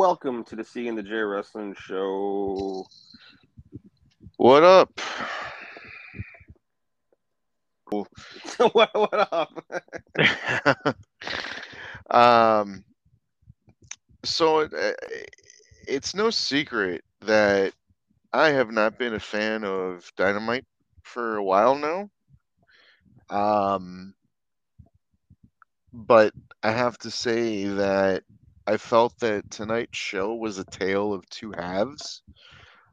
welcome to the C and the J Wrestling Show. What up? what, what up? um, so it, it's no secret that I have not been a fan of Dynamite for a while now. Um, but I have to say that I felt that tonight's show was a tale of two halves.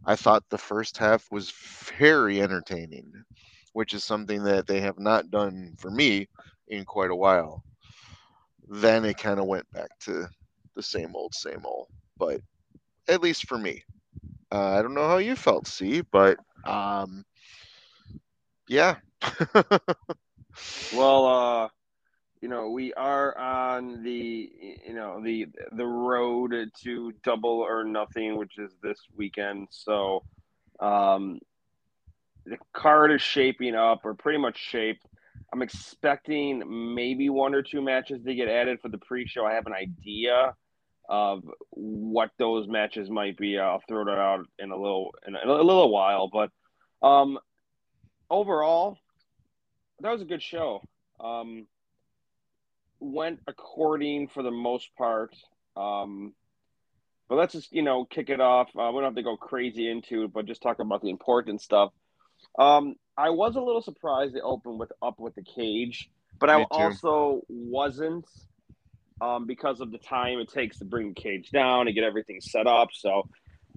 I thought the first half was very entertaining, which is something that they have not done for me in quite a while. Then it kind of went back to the same old, same old. But at least for me, uh, I don't know how you felt, see, but um, yeah. well, uh, you know, we are on the you know the the road to double or nothing, which is this weekend. So, um, the card is shaping up, or pretty much shaped. I'm expecting maybe one or two matches to get added for the pre-show. I have an idea of what those matches might be. I'll throw that out in a little in a, in a little while, but um, overall, that was a good show. Um, went according for the most part. Um, but let's just you know kick it off. Uh, we don't have to go crazy into it, but just talk about the important stuff. Um, I was a little surprised they opened with up with the cage, but I also wasn't um, because of the time it takes to bring the cage down and get everything set up. So,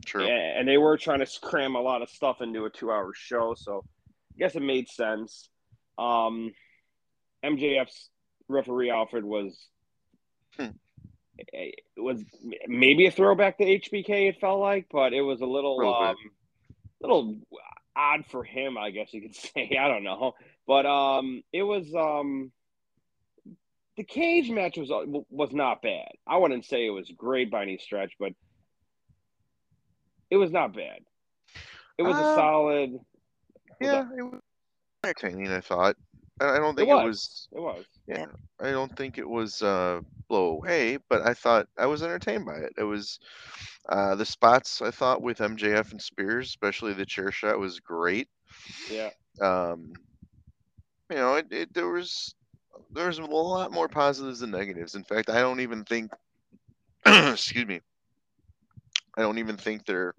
True. And, they were trying to cram a lot of stuff into a two-hour show, so I guess it made sense. Um, MJF's referee Alfred was hmm. it was maybe a throwback to HBK. It felt like, but it was a little um, little odd for him, I guess you could say. I don't know, but um, it was um, the cage match was was not bad. I wouldn't say it was great by any stretch, but it was not bad. It was uh, a solid. Yeah, it was entertaining. I thought. I don't think it was. It was. It was. Yeah, I don't think it was uh, blow away, but I thought I was entertained by it. It was uh, the spots I thought with MJF and Spears, especially the chair shot, was great. Yeah. Um, you know, it, it there was there was a lot more positives than negatives. In fact, I don't even think. excuse me. I don't even think there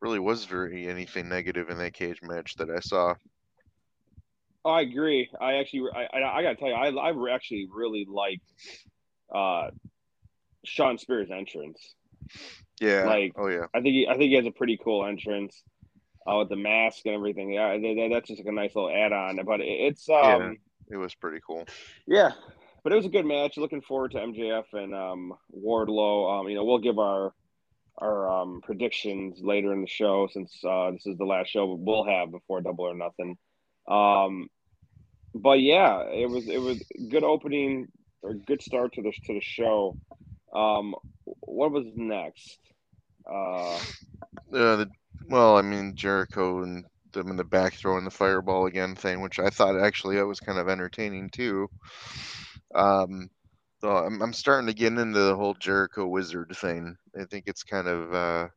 really was very anything negative in that cage match that I saw. Oh, I agree. I actually, I, I, I gotta tell you, I, I actually really liked uh, Shawn Spears' entrance. Yeah. Like, oh yeah. I think he, I think he has a pretty cool entrance uh, with the mask and everything. Yeah, that's just like a nice little add-on. But it's um, yeah, it was pretty cool. Yeah, but it was a good match. Looking forward to MJF and um, Wardlow. Um, you know, we'll give our our um, predictions later in the show since uh, this is the last show we'll have before Double or Nothing. Um, but yeah, it was it was good opening or good start to the to the show. Um, what was next? Uh, uh the, well, I mean Jericho and them in the back throwing the fireball again thing, which I thought actually that was kind of entertaining too. Um, so I'm I'm starting to get into the whole Jericho wizard thing. I think it's kind of uh,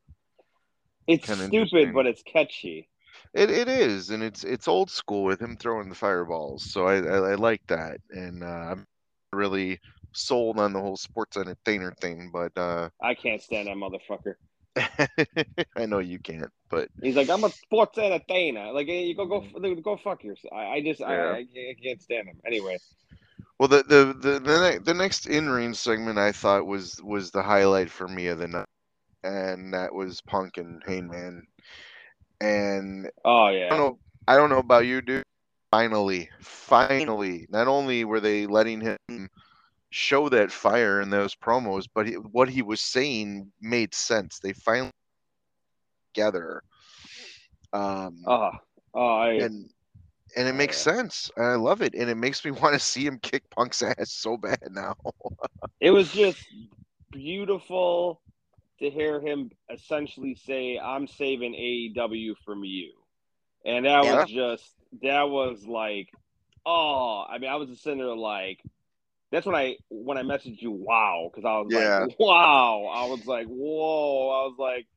it's stupid, but it's catchy. It it is, and it's it's old school with him throwing the fireballs. So I I, I like that, and uh, I'm really sold on the whole sports entertainer thing. But uh, I can't stand that motherfucker. I know you can't, but he's like, I'm a sports entertainer. Like, you go go mm-hmm. go fuck yourself. I, I just yeah. I, I can't stand him. Anyway. Well, the the the the, the next in ring segment I thought was was the highlight for me of the night, and that was Punk and Hangman and oh yeah, I don't know. I don't know about you, dude. Finally, finally, not only were they letting him show that fire in those promos, but he, what he was saying made sense. They finally together. Um, uh, uh, I, and and it makes sense. I love it, and it makes me want to see him kick Punk's ass so bad now. it was just beautiful to hear him essentially say, "I'm saving AEW from you," and that yeah. was just that was like, oh, I mean, I was just sitting there like, that's when I when I messaged you, wow, because I was Yeah. like, wow, I was like, whoa, I was like,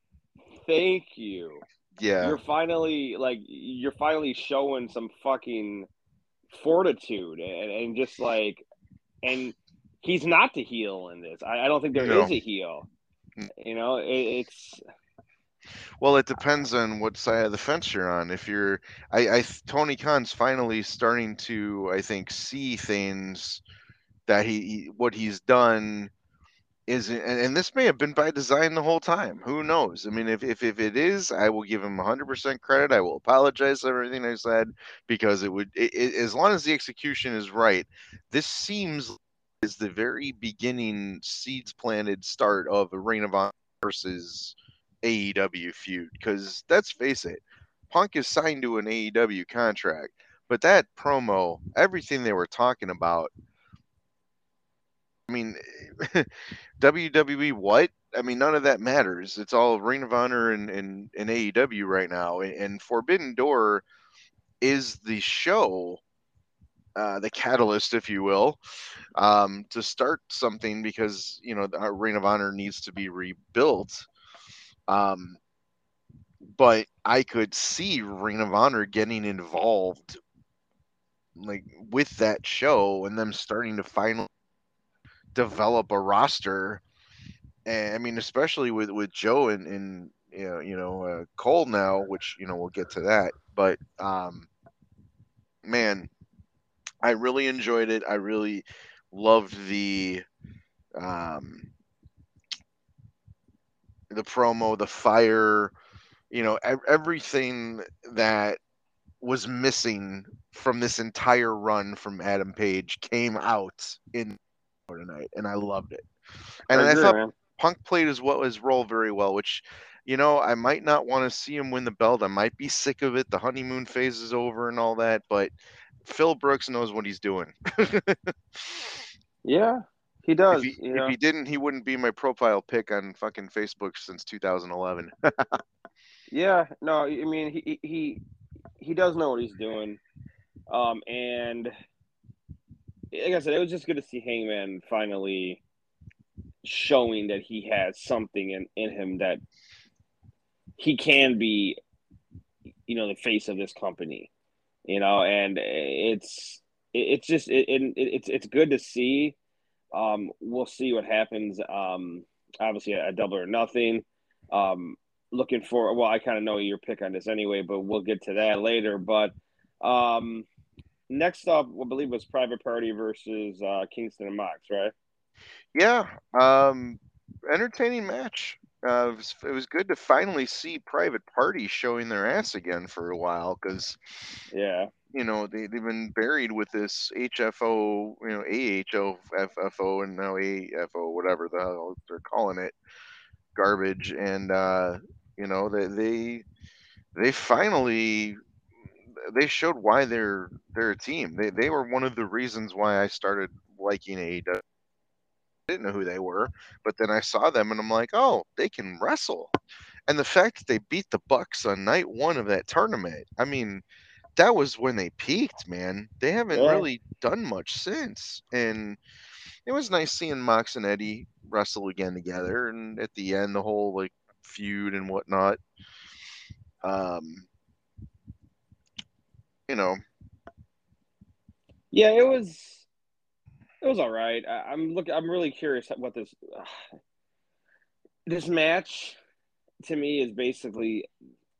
thank you. Yeah. You're finally like you're finally showing some fucking fortitude and, and just like and he's not the heel in this. I, I don't think there is No. a heel. Mm. You know, it, it's Well, it depends on what side of the fence you're on. If you're, I, I, Tony Khan's finally starting to, I think, see things that he, he what he's done is, and, and this may have been by design the whole time. Who knows? I mean, if if, if it is, I will give him 100% credit. I will apologize for everything I said because it would, it, it, as long as the execution is right, this seems is the very beginning seeds planted start of a Ring of Honor versus AEW feud because let's face it, Punk is signed to an AEW contract, but that promo, everything they were talking about, I mean, WWE, what? I mean, none of that matters. It's all Ring of Honor and, and, and AEW right now. And Forbidden Door is the show, uh, the catalyst, if you will, um, to start something because, you know, our Ring of Honor needs to be rebuilt. Um, but I could see Ring of Honor getting involved like with that show and them starting to finally develop a roster. And I mean, especially with with Joe and, and you know, you know uh, Cole now, which you know we'll get to that. But um, man, I really enjoyed it. I really loved the um, the promo, the fire, you know, everything that was missing from this entire run from Adam Page came out in tonight, and I loved it. And I, agree, thought man. Punk played his what his role very well, which you know I might not want to see him win the belt. I might be sick of it. The honeymoon phase is over and all that, but Phil Brooks knows what he's doing. Yeah, he does. if he, you if he didn't, he wouldn't be my profile pic on fucking Facebook since 2011. Yeah, no, I mean he he he does know what he's doing, um, and like I said, it was just good to see Hangman finally showing that he has something in in him that he can be, you know, the face of this company, you know, and it's it's just it, it, it's it's good to see. Um, we'll see what happens. Um, obviously, a double or nothing. Um, looking for well i kind of know your pick on this anyway but we'll get to that later but um next up i believe was private party versus uh kingston and mox right Yeah, um, entertaining match. Uh, it, was, it was good to finally see Private Party showing their ass again for a while because yeah you know they they've been buried with this HFO, you know AHO, FFO, and now AFO, whatever the hell they're calling it, garbage. And uh, you know they they they finally they showed why they're they're a team. They they were one of the reasons why I started liking AEW didn't know who they were, but then I saw them and I'm like, oh, they can wrestle. And the fact that they beat the Bucks on night one of that tournament, I mean, that was when they peaked, man. They haven't Yeah. really done much since. And it was nice seeing Mox and Eddie wrestle again together. And at the end, the whole like feud and whatnot. Um, you know, yeah it was it was all right. I, i'm looking i'm really curious what this this match to me is basically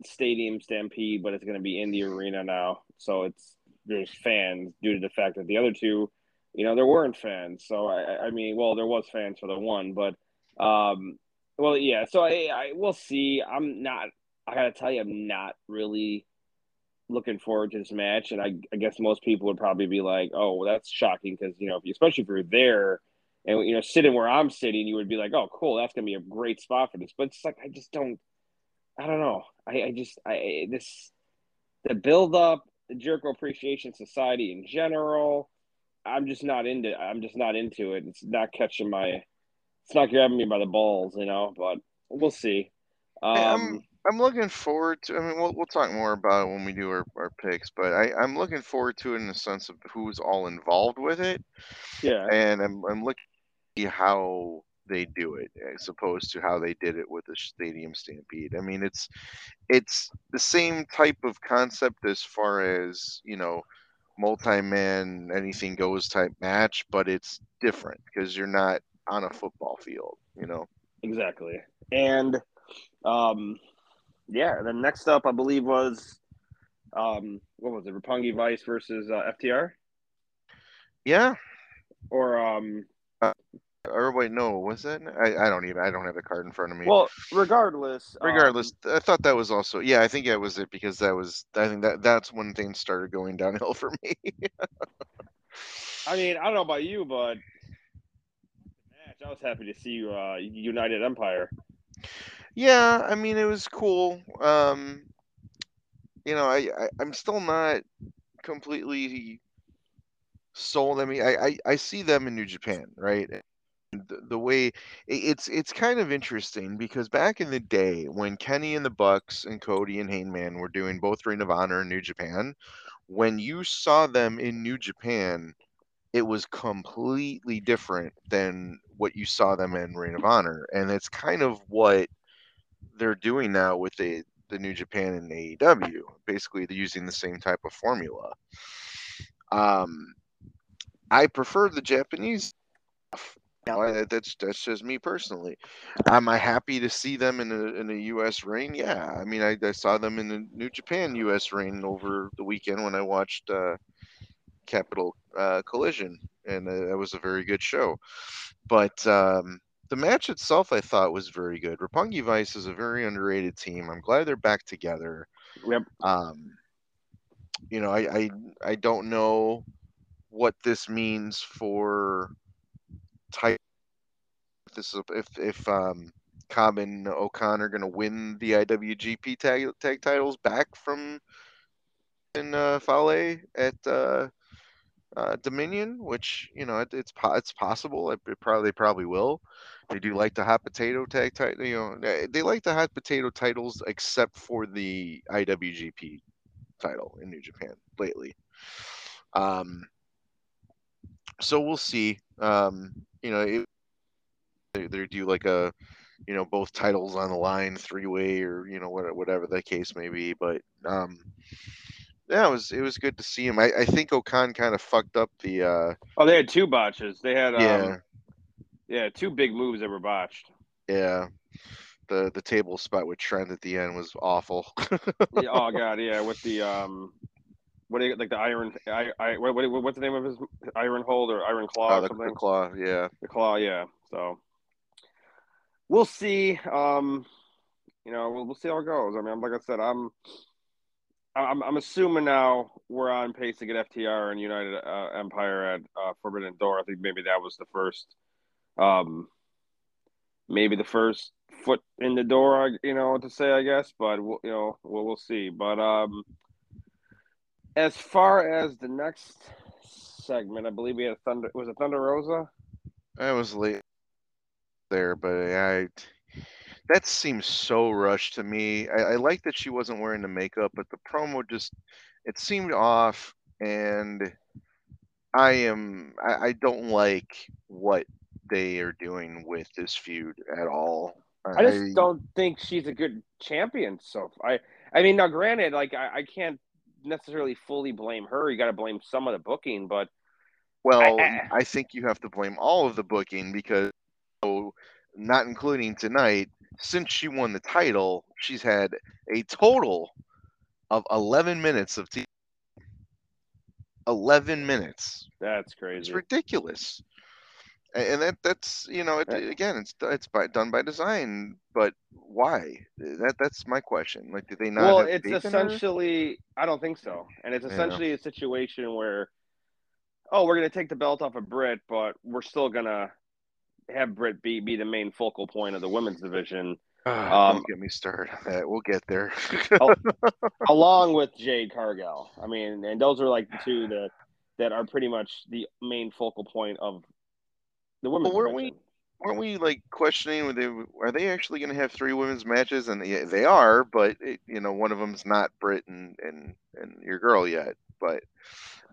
stadium stampede but it's going to be in the arena now. So it's there's fans due to the fact that the other two you know there weren't fans. So i i mean well there was fans for the one but um well yeah. So i i we'll see. I'm not i gotta tell you i'm not really looking forward to this match and i, I guess most people would probably be like oh well that's shocking because you know if you, especially if you're there and you know sitting where i'm sitting you would be like oh cool that's gonna be a great spot for this but it's like i just don't i don't know i, I just i this the build up the Jericho Appreciation Society in general. I'm just not into. I'm just not into it. It's not catching my. It's not grabbing me by the balls, you know. But we'll see. Hey, I'm- looking forward to. I mean, we'll we'll talk more about it when we do our, our picks, but I I'm looking forward to it in the sense of who's all involved with it, Yeah, and I'm I'm looking to see how they do it as opposed to how they did it with the Stadium Stampede. I mean, it's it's the same type of concept as far as you know multi-man anything goes type match but it's different because you're not on a football field you know exactly. And um, yeah. Then next up, I believe was um, what was it? Roppongi Vice versus uh, FTR, yeah or um, or wait no was that I, I don't even i don't have the card in front of me well, regardless, um, regardless i thought that was also yeah i think that was it because that was i think that that's when things started going downhill for me I mean, I don't know about you, but match, I was happy to see uh, United Empire. Yeah i mean it was cool. Um you know i, I i'm still not completely sold. I mean I, I i see them in new japan right? The, the way it's it's kind of interesting because back in the day when Kenny and the Bucks and Cody and Hangman were doing both Ring of Honor and New Japan, when you saw them in New Japan, it was completely different than what you saw them in Ring of Honor, and it's kind of what they're doing now with the the New Japan and AEW. Basically, they're using the same type of formula. Um, I prefer the Japanese stuff. Now, that's that's just me personally. Am I happy to see them in a in a U.S. ring? Yeah, I mean, I, I saw them in the New Japan U.S. ring over the weekend when I watched uh, Capital uh, Collision, and uh, that was a very good show. But um, the match itself, I thought, was very good. Roppongi Vice is a very underrated team. I'm glad they're back together. Yep. Um, you know, I, I I don't know what this means for type. This is if if um, Cobb and O-Khan are going to win the IWGP tag tag titles back from in uh, Fale at uh, uh, Dominion, which you know it, it's po- it's possible. It, it probably they probably will. They do like the hot potato tag title. You know, they, they like the hot potato titles except for the IWGP title in New Japan lately. Um, so we'll see. Um, you know, it, they, they do like a, you know, both titles on the line, three way, or you know, what, whatever the case may be. But um, yeah, it was it was good to see him. I, I think O-Khan kind of fucked up the. Uh, Oh, they had two botches. They had um, yeah, two big moves that were botched. yeah. The the table spot with Trent at the end was awful. Yeah, oh god, yeah, with the um, what do you like the iron? I, I what, what what's the name of his iron hold or iron claw Oh, or the, something? the claw, yeah. The claw, yeah. So we'll see. Um, you know, we'll, we'll see how it goes. I mean, like I said, I'm, I'm, I'm assuming now we're on pace to get FTR and United uh, Empire at uh, Forbidden Door. I think maybe that was the first, um, maybe the first foot in the door. You know to say, I guess, but we'll, you know, we'll, we'll see. But um, as far as the next segment, I believe we had a Thunder. Was it Thunder Rosa? I was late there, but I that seems so rushed to me. I, I like that she wasn't wearing the makeup, but the promo just it seemed off, and I am I, I don't like what they are doing with this feud at all. I just don't think she's a good champion. So I, I mean, now granted, like I, I can't necessarily fully blame her. You got to blame some of the booking, but Well, I- I, think you have to blame all of the booking because, not including tonight, since she won the title, she's had a total of 11 minutes of TV. 11 minutes. that's crazy. It's ridiculous. And that that's you know it, Right. again it's it's by, done by design but why? That that's my question. Like do they not Well, it's faith in essentially, I don't think so, and it's essentially a situation where, oh, we're gonna take the belt off of Britt, but we're still gonna have Britt be be the main focal point of the women's division, Ah, um, don't get me started on that. We'll get there. Oh, along with Jade Cargill. I mean, and those are like the two that that are pretty much the main focal point of the women's Well, weren't we- division. weren't we like questioning? Were they, are they actually going to have three women's matches? And yeah, they are, but it, you know, one of them's not Britt and and and your girl yet. But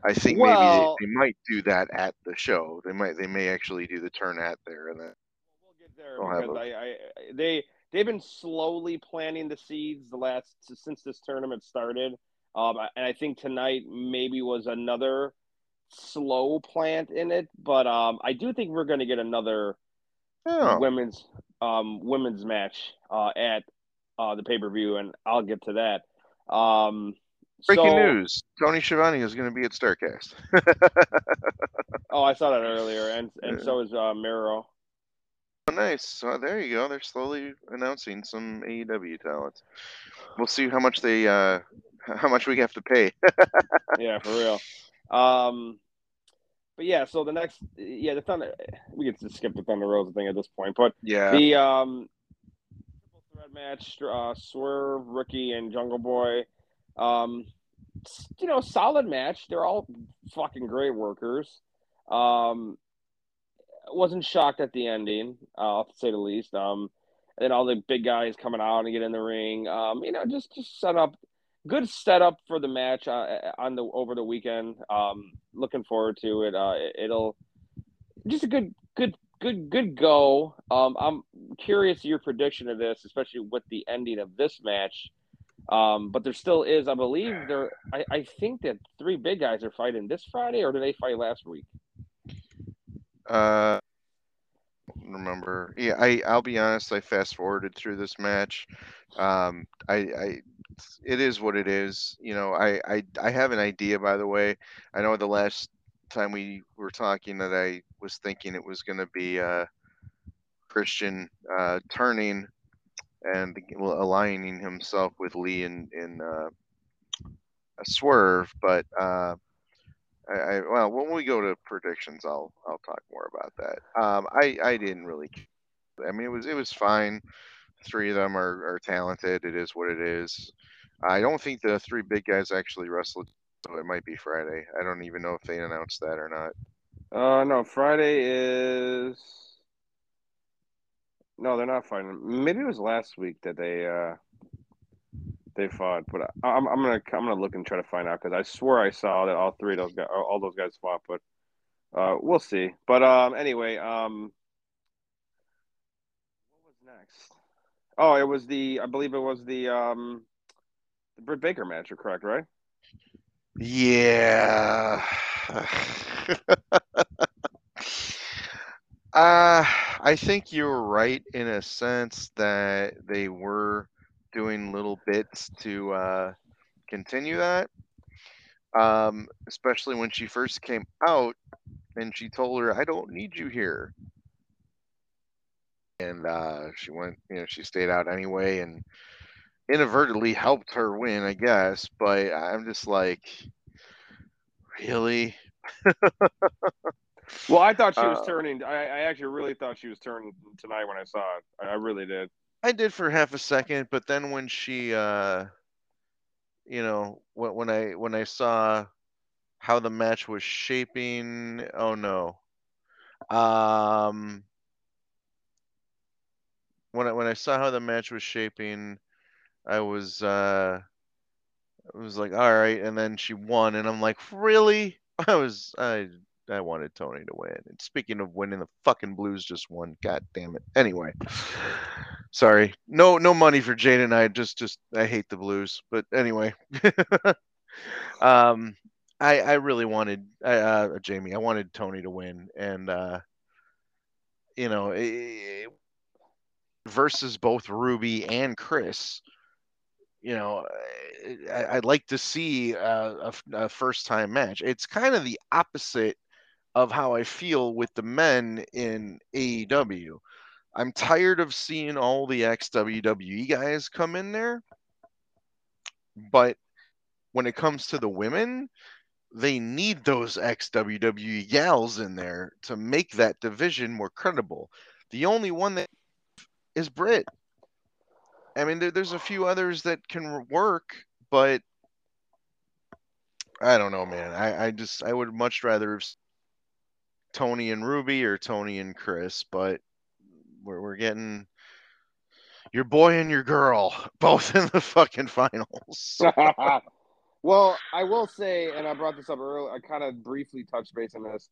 I think Well- maybe they, they might do that at the show. They might they may actually do the turn at there and then. We'll get there I'll have because a- I, I they they've been slowly planting the seeds the last since this tournament started. Um, and I think tonight maybe was another slow plant in it, but um, I do think we're going to get another Oh, women's um women's match uh at uh the pay per view, and I'll get to that. Um, breaking so- news: Tony Schiavone is going to be at Starcast. Oh, I saw that earlier, and and Yeah. so is uh Miro. Oh, nice. So there you go. They're slowly announcing some AEW talent. We'll see how much they uh how much we have to pay. yeah, for real. Um, but yeah, so the next, yeah, the Thunder. We just skip the Thunder Rosa thing at this point, but yeah. the um, triple threat match, uh, Swerve, Rookie, and Jungle Boy. Um, you know, solid match. They're all fucking great workers. Um, wasn't shocked at the ending, uh, to say the least. Um, and then all the big guys coming out and get in the ring. Um, you know, just just set up good setup for the match uh, on the over the weekend. Um, looking forward to it. Uh, it- it'll just a good, good, good, good go. Um, I'm curious your prediction of this, especially with the ending of this match. Um, but there still is, I believe there. I, I think that three big guys are fighting this Friday, or did they fight last week? Uh, remember? Yeah, I I'll be honest. I fast forwarded through this match. Um, I I it is what it is. You know, I I I have an idea. By the way, I know the last time we were talking that I was thinking it was going to be uh Christian uh turning and aligning himself with Lee in in uh, a swerve, but uh. I, I well when we go to predictions I'll I'll talk more about that. Um I I didn't really I mean it was it was fine. Three of them are, are talented. It is what it is. I don't think the three big guys actually wrestled so it might be Friday. I don't even know if they announced that or not. Uh, no, Friday is. No, they're not fighting. Maybe it was last week that they uh they fought, but I, I'm I'm gonna I'm gonna look and try to find out because I swear I saw that all three of those guys, all those guys fought, but uh we'll see. But um anyway, um what was next? Oh, it was the I believe it was the um the Britt Baker match. You're correct, right? Yeah. uh, I think you're right in a sense that they were doing little bits to uh, continue that. Um, especially when she first came out and she told her, I don't need you here. And uh, she went, you know, she stayed out anyway and inadvertently helped her win, I guess. But I'm just like, really? Well, I thought she was Uh, turning. I, I actually really thought she was turning tonight when I saw it. I, I really did. I did for half a second, but then when she, uh, you know, when, when I when I saw how the match was shaping, oh no. Um, when I when I saw how the match was shaping, I was uh, I was like, all right, and then she won, and I'm like, really? I was I I wanted Toni to win. And speaking of winning, the fucking Blues just won. God damn it. Anyway, sorry. No no money for Jane and I. Just just I hate the Blues. But anyway, um, I I really wanted uh, Jamie. I wanted Toni to win, and uh, you know, eh, versus both Ruby and Kris. You know, I, I'd like to see a, a, a first time match. It's kind of the opposite of how I feel with the men in AEW. I'm tired of seeing all the ex WWE guys come in there, but when it comes to the women, they need those ex WWE gals in there to make that division more credible. The only one that is Britt. I mean, there, there's a few others that can work, but I don't know, man. I, I just I would much rather have Toni and Ruby or Toni and Kris, but we're we're getting your boy and your girl both in the fucking finals. well, I will say, and I brought this up earlier. I kind of briefly touched base on this.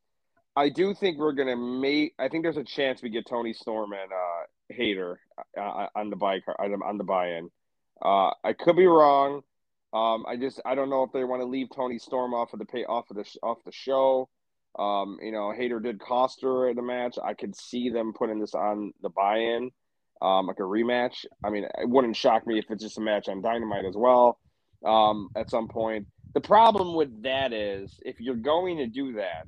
I do think we're gonna make. I think there's a chance we get Toni Storm and uh, Hayter uh, on the buy on the buy-in. Uh, I could be wrong. Um, I just I don't know if they want to leave Toni Storm off of the pay off of the off the show. Um, you know, Hayter did cost her in the match. I could see them putting this on the buy-in, um, like a rematch. I mean, it wouldn't shock me if it's just a match on Dynamite as well. Um, at some point, the problem with that is if you're going to do that,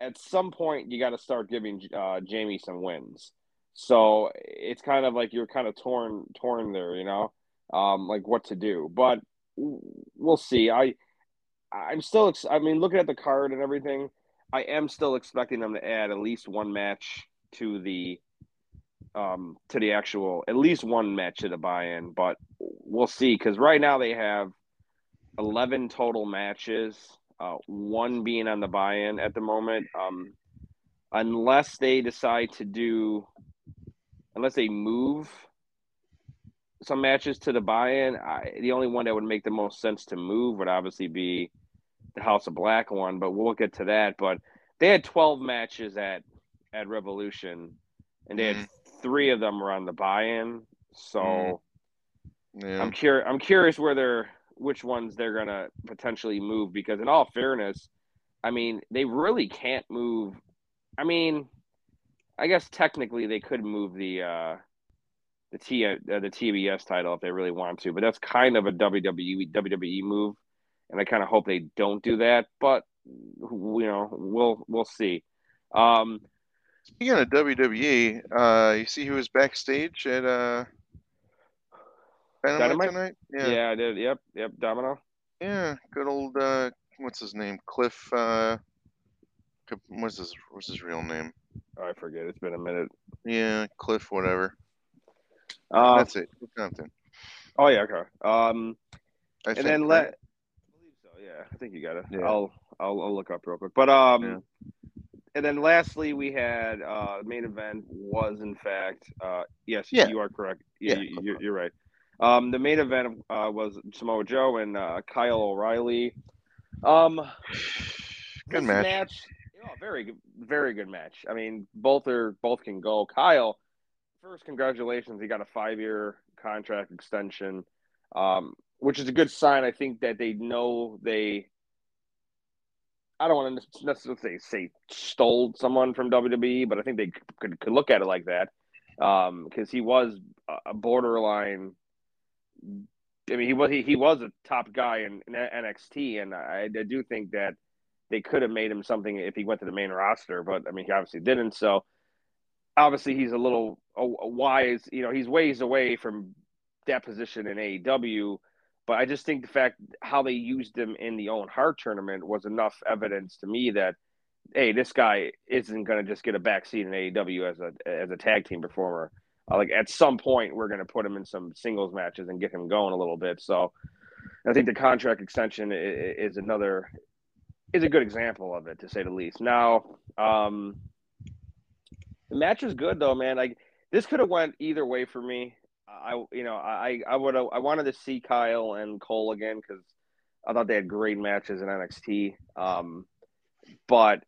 at some point you got to start giving uh, Jamie some wins. So it's kind of like you're kind of torn torn there, you know, um, like what to do. But we'll see. I I'm still. I mean, looking at the card and everything, I am still expecting them to add at least one match to the um to the actual at least one match to the buy-in. But we'll see because right now they have eleven total matches, uh, one being on the buy-in at the moment. Um, unless they decide to do, unless they move some matches to the buy-in. I, the only one that would make the most sense to move would obviously be the House of Black one, but we'll get to that. But they had 12 matches at at Revolution, and they mm. had mm-hmm. three of them were on the buy-in. So mm. yeah. I'm curious. I'm curious where they're which ones they're gonna potentially move because, in all fairness, I mean they really can't move. I mean, I guess technically they could move the. uh the T uh, the TBS title if they really want to, but that's kind of a WWE WWE move, and I kind of hope they don't do that. But you know, we'll we'll see. Um, Speaking of WWE, uh, you see who was backstage at uh, Dynamite, tonight? Yeah. yeah, I did. Yep, yep, Domino. Yeah, good old uh, what's his name? Cliff. Uh, what's his what's his real name? Oh, I forget. It's been a minute. Yeah, Cliff, whatever. Uh, That's it. Compton. Oh yeah, okay. Um, I and then let. Yeah, I think you got it. Yeah. I'll, I'll I'll look up real quick. But um, yeah. and then lastly, we had uh, main event was in fact uh, yes, yeah. you are correct. Yeah, yeah. You, are you're right. Um, the main event uh, was Samoa Joe and uh, Kyle O'Reilly. Um, good match. match oh, very good, very good match. I mean, both are both can go. Kyle First, congratulations. He got a five year contract extension, um, which is a good sign. I think that they know they. I don't want to necessarily say, say stole someone from WWE, but I think they could, could look at it like that because um, he was a borderline. I mean, he was he, he was a top guy in, in NXT, and I, I do think that they could have made him something if he went to the main roster, but I mean, he obviously didn't. So obviously he's a little wise, you know, he's ways away from that position in AEW. But I just think the fact how they used him in the Owen Hart tournament was enough evidence to me that, hey, this guy isn't going to just get a backseat in AEW as a as a tag team performer. Uh, like at some point, we're going to put him in some singles matches and get him going a little bit. So I think the contract extension is, is another is a good example of it, to say the least. Now, um, the match was good though, man. Like this could have went either way for me. I you know I I would I wanted to see Kyle and Cole again because I thought they had great matches in NXT. Um, but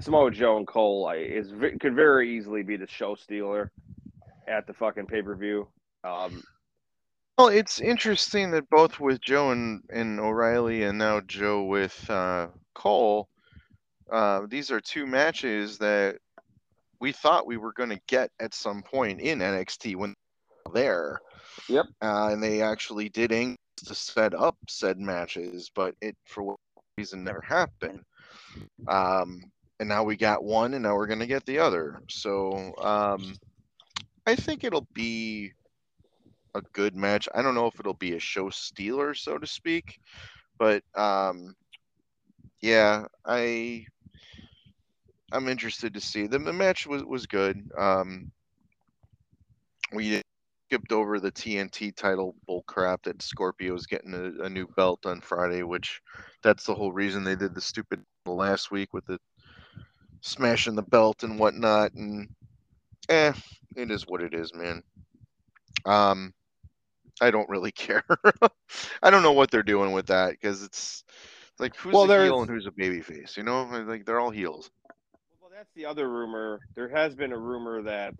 Samoa Joe and Cole is could very easily be the show stealer at the fucking pay per view. Um, well, it's interesting that both with Joe and, and O'Reilly and now Joe with uh, Cole, uh, these are two matches that we thought we were going to get at some point in NXT when there. Yep. Uh, and they actually did to set up said matches, but it for what reason never happened. Um, and now we got one, and now we're going to get the other. So um, I think it'll be a good match. I don't know if it'll be a show stealer, so to speak, but um, yeah, I I'm interested to see. The, the match was was good. Um, we skipped over the TNT title bull crap that Scorpio's getting a, a, new belt on Friday, which that's the whole reason they did the stupid last week with the smashing the belt and whatnot. And eh, it is what it is, man. Um, I don't really care. I don't know what they're doing with that because it's like who's Well, a there's- heel and who's a babyface. You know, like they're all heels. Well, that's the other rumor. There has been a rumor that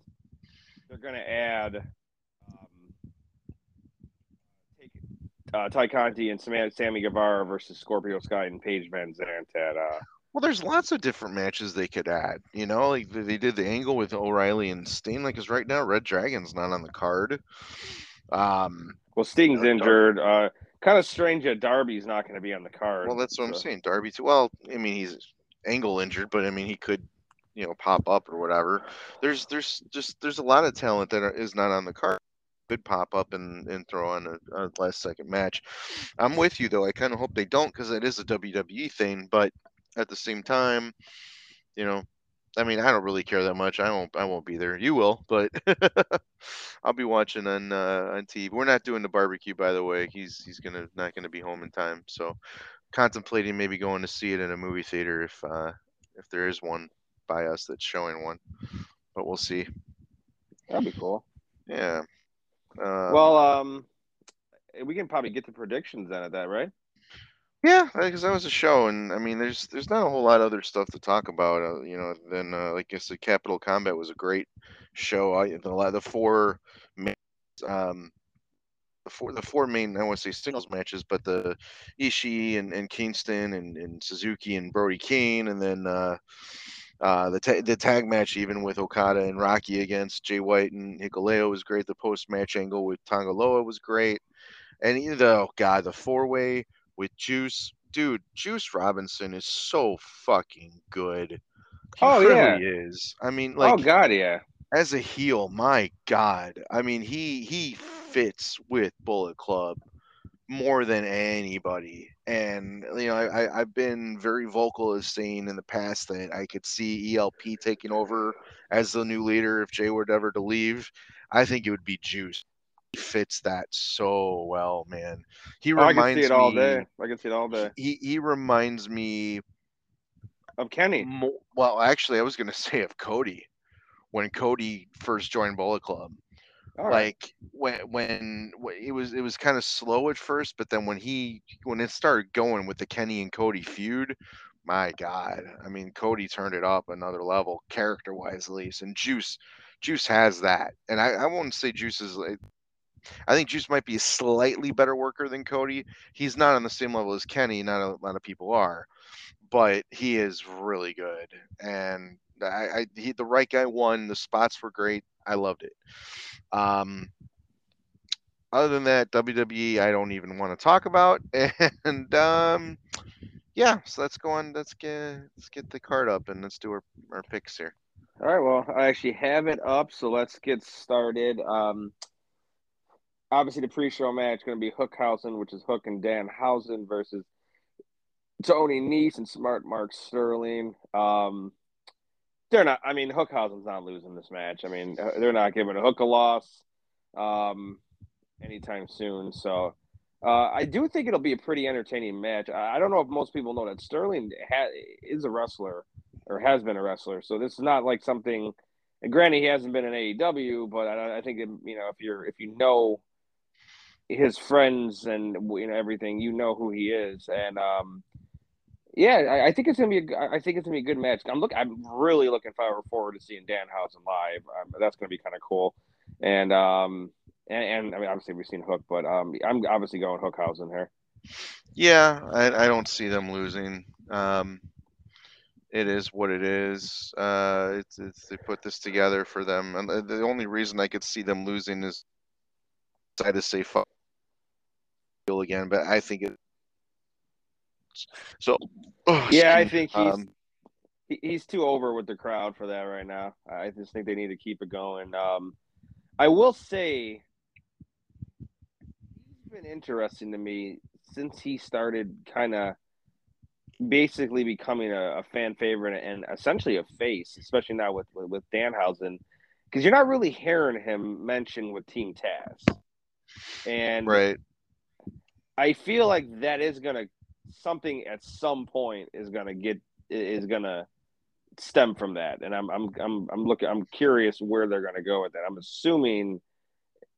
they're going to add um, take, uh, Tay Conti and Sam- Sammy Guevara versus Scorpio Sky and Paige VanZant at. Uh, Well, there's lots of different matches they could add. You know, like they they did the angle with O'Reilly and Sting. Like, cause right now Red Dragon's not on the card. Um, well, Sting's Yeah, injured. Uh, kind of strange that Darby's not going to be on the card. well, that's what I'm saying. Darby too. Well, I mean he's angle injured, but I mean he could, you know, pop up or whatever. There's there's just there's a lot of talent that are, is not on the card. Could pop up and, and throw on a, a last second match. I'm with you though. I kind of hope they don't because it is a WWE thing. But at the same time, you know, I mean, I don't really care that much. I won't. I won't be there. You will, but I'll be watching on uh, on TV. We're not doing the barbecue, by the way. He's he's gonna not gonna be home in time. So, contemplating maybe going to see it in a movie theater if uh, if there is one by us that's showing one. But we'll see. That'd be cool. Yeah. Uh, well, um, we can probably get the predictions then at that, right? Yeah, because that was a show, and I mean, there's there's not a whole lot of other stuff to talk about, uh, you know. Then, uh, like I said, Capital Combat was a great show. I the the four, um, the four the four main I want to say singles matches, but the Ishii and, and Kingston and, and Suzuki and Brody Kane, and then uh, uh, the ta- the tag match even with Okada and Rocky against Jay White and Hikuleo was great. The post match angle with Tangaloa was great, and even the oh god the four way with Juice, dude, Juice Robinson is so fucking good. He Oh, really is. I mean, like oh God, yeah. as a heel, my God. I mean, he he fits with Bullet Club more than anybody. And you know, I, I I've been very vocal as saying in the past that I could see ELP taking over as the new leader if Jay were ever to leave. I think it would be Juice. He fits that so well, man. He Oh, I reminds can see it all me. day. I can see it all day. He he reminds me Of Kenny. Mo- well, actually, I was gonna say of Cody when Cody first joined Bullet Club. Like when when it was it was kind of slow at first, but then when he when it started going with the Kenny and Cody feud, my God, I mean Cody turned it up another level character wise at least, and Juice Juice has that, and I I won't say Juice is like. I think Juice might be a slightly better worker than Cody. He's not on the same level as Kenny. Not a lot of people are, but he is really good. And I, I he the right guy won. The spots were great. I loved it. Um, other than that, WWE I don't even want to talk about. And um, yeah, so let's go on. Let's get let's get the card up and let's do our, our picks here. All right, well, I actually have it up, so let's get started. Um, obviously, the pre-show match going to be Hookhausen, which is Hook and Dan Danhausen versus Tony Nese and Smart Mark Sterling. Um, they're not. I mean, Hookhausen's not losing this match. I mean, uh, they're not giving a Hook a loss um, anytime soon. So. Uh, I do think it'll be a pretty entertaining match. I, don't know if most people know that Sterling ha- is a wrestler or has been a wrestler. So this is not like something. And granted, he hasn't been in AEW, but I, I think it, you know if you're if you know his friends and you know everything, you know who he is. And um, yeah, I, I think it's gonna be. A, I think it's gonna be a good match. I'm look. I'm really looking forward to seeing Danhausen live. Um, that's gonna be kind of cool. And um, and, and I mean, obviously we've seen Hook, but um, I'm obviously going Hookhausen here. Yeah, I, I don't see them losing. Um, it is what it is. Uh, it's, it's they put this together for them, and the- only reason I could see them losing is I to say fuck again, but I think it. So, oh, Yeah, I think he's Um, he's too over with the crowd for that right now. I just think they need to keep it going. Um, I will say he's been interesting to me since he started kind of basically becoming a, a fan favorite and essentially a face, especially now with with, with Danhausen, because you're not really hearing him mention with Team Taz, and right. I feel like that is gonna something at some point is gonna get is gonna stem from that, and I'm I'm I'm I'm looking. I'm curious where they're going to go with that. I'm assuming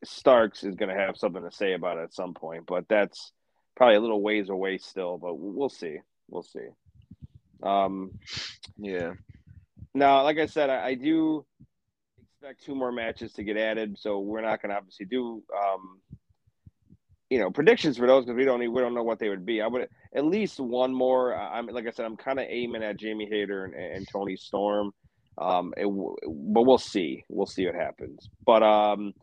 Starks is going to have something to say about it at some point, but that's probably a little ways away still. But we'll see. We'll see. Um, yeah. Now, like I said, I, I do expect two more matches to get added, so we're not going to obviously do um, you know predictions for those because we don't we don't know what they would be. I would at least one more. I'm like I said, I'm kind of aiming at Jamie Hayter and, and Toni Storm, um, it, but we'll see. We'll see what happens. But um,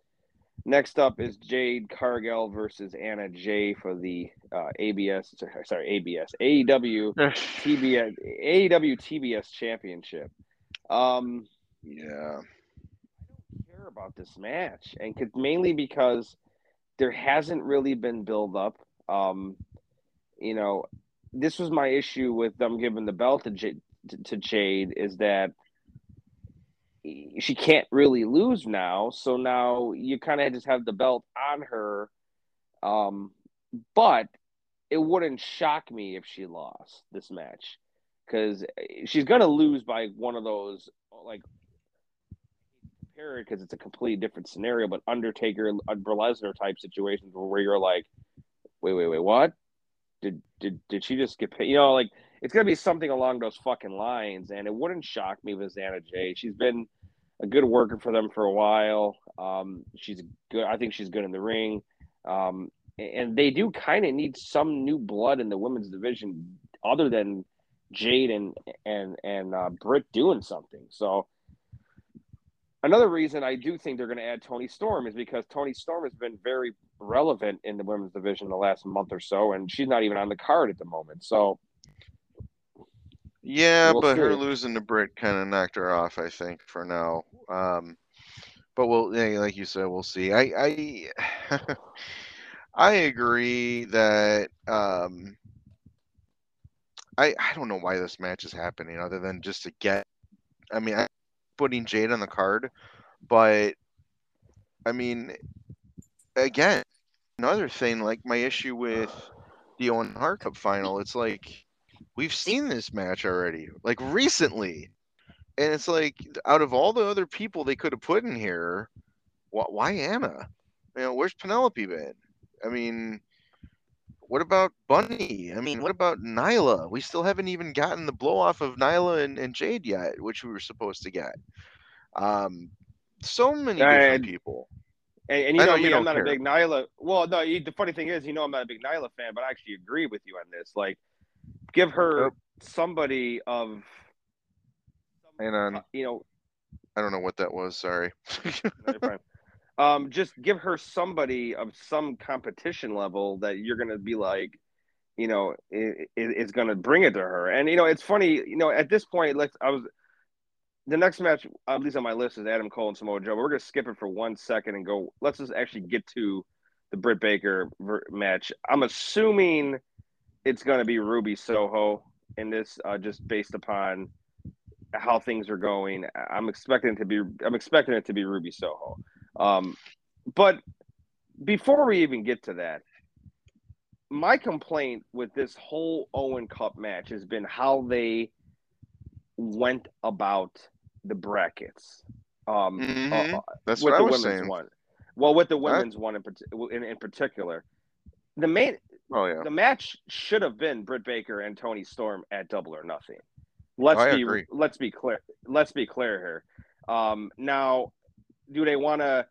next up is Jade Cargill versus Anna Jay for the uh, ABS. Sorry, ABS AEW TBS AEW TBS Championship. Um, yeah, I don't care about this match, and mainly because there hasn't really been build up. Um, you know, this was my issue with them giving the belt to, J- to Jade is that she can't really lose now. So now you kind of just have the belt on her. Um, but it wouldn't shock me if she lost this match because she's going to lose by one of those like compare it because it's a completely different scenario, but Undertaker, uh, Lesnar type situations where you're like, wait, wait, wait, what? Did did did she just get paid? You know, like it's gonna be something along those fucking lines, and it wouldn't shock me with Anna Jay. She's been a good worker for them for a while. Um, she's good. I think she's good in the ring. Um, and they do kind of need some new blood in the women's division, other than Jade and and and uh, Britt doing something. So Another reason I do think they're going to add Toni Storm is because Toni Storm has been very relevant in the women's division in the last month or so, and she's not even on the card at the moment. So, yeah, we'll but see. her losing to Britt kind of knocked her off, I think, for now. Um, but we'll, yeah, like you said, we'll see. I, I, I agree that um, I, I don't know why this match is happening, other than just to get. I mean, I, putting Jade on the card, but I mean, again, another thing like my issue with the Owen Hart Cup final, it's like we've seen this match already, like recently, and it's like out of all the other people they could have put in here, why Anna? You know, where's Penelope been? I mean, what about Bunny? I mean, what about Nyla? We still haven't even gotten the blow off of Nyla and, and Jade yet, which we were supposed to get. Um, so many different people. And, and you know, know me, I'm not care. a big Nyla. Well, no, the funny thing is, you know, I'm not a big Nyla fan, but I actually agree with you on this. Like, give her somebody of. And on, you know, I don't know what that was. Sorry. um, just give her somebody of some competition level that you're going to be like, you know, is it, going to bring it to her. And you know, it's funny. You know, at this point, let's. I was the next match, at least on my list, is Adam Cole and Samoa Joe. But We're going to skip it for one second and go. Let's just actually get to the Britt Baker match. I'm assuming it's going to be Ruby Soho in this, uh, just based upon how things are going. I'm expecting to be. I'm expecting it to be Ruby Soho. Um, but before we even get to that, my complaint with this whole Owen Cup match has been how they went about the brackets. Um, mm-hmm. uh, That's with what the I was saying. one. Well, with the women's one in, in, in particular, the main oh yeah the match should have been Britt Baker and Toni Storm at Double or Nothing. Let's oh, be let's be clear. Let's be clear here. Um, now, do they want to?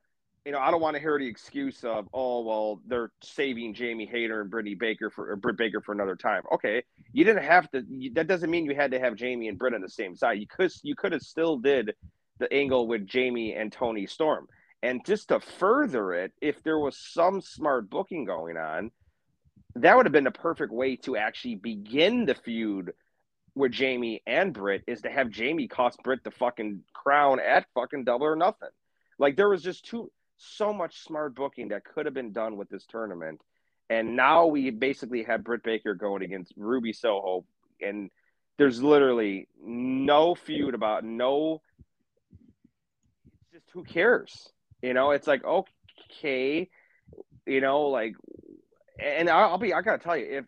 You know, I don't want to hear the excuse of, oh, well, they're saving Jamie Hayter and Brittany Baker for or Britt Baker for another time. Okay, you didn't have to. You, that doesn't mean you had to have Jamie and Britt on the same side. You could you could have still did the angle with Jamie and Toni Storm. And just to further it, if there was some smart booking going on, that would have been the perfect way to actually begin the feud with Jamie and Britt is to have Jamie cost Britt the fucking crown at fucking double or nothing. Like there was just too so much smart booking that could have been done with this tournament. And now we basically have Britt Baker going against Ruby Soho, and there's literally no feud about no. Just who cares? You know, it's like okay, you know, like, and I'll be. I gotta tell you, if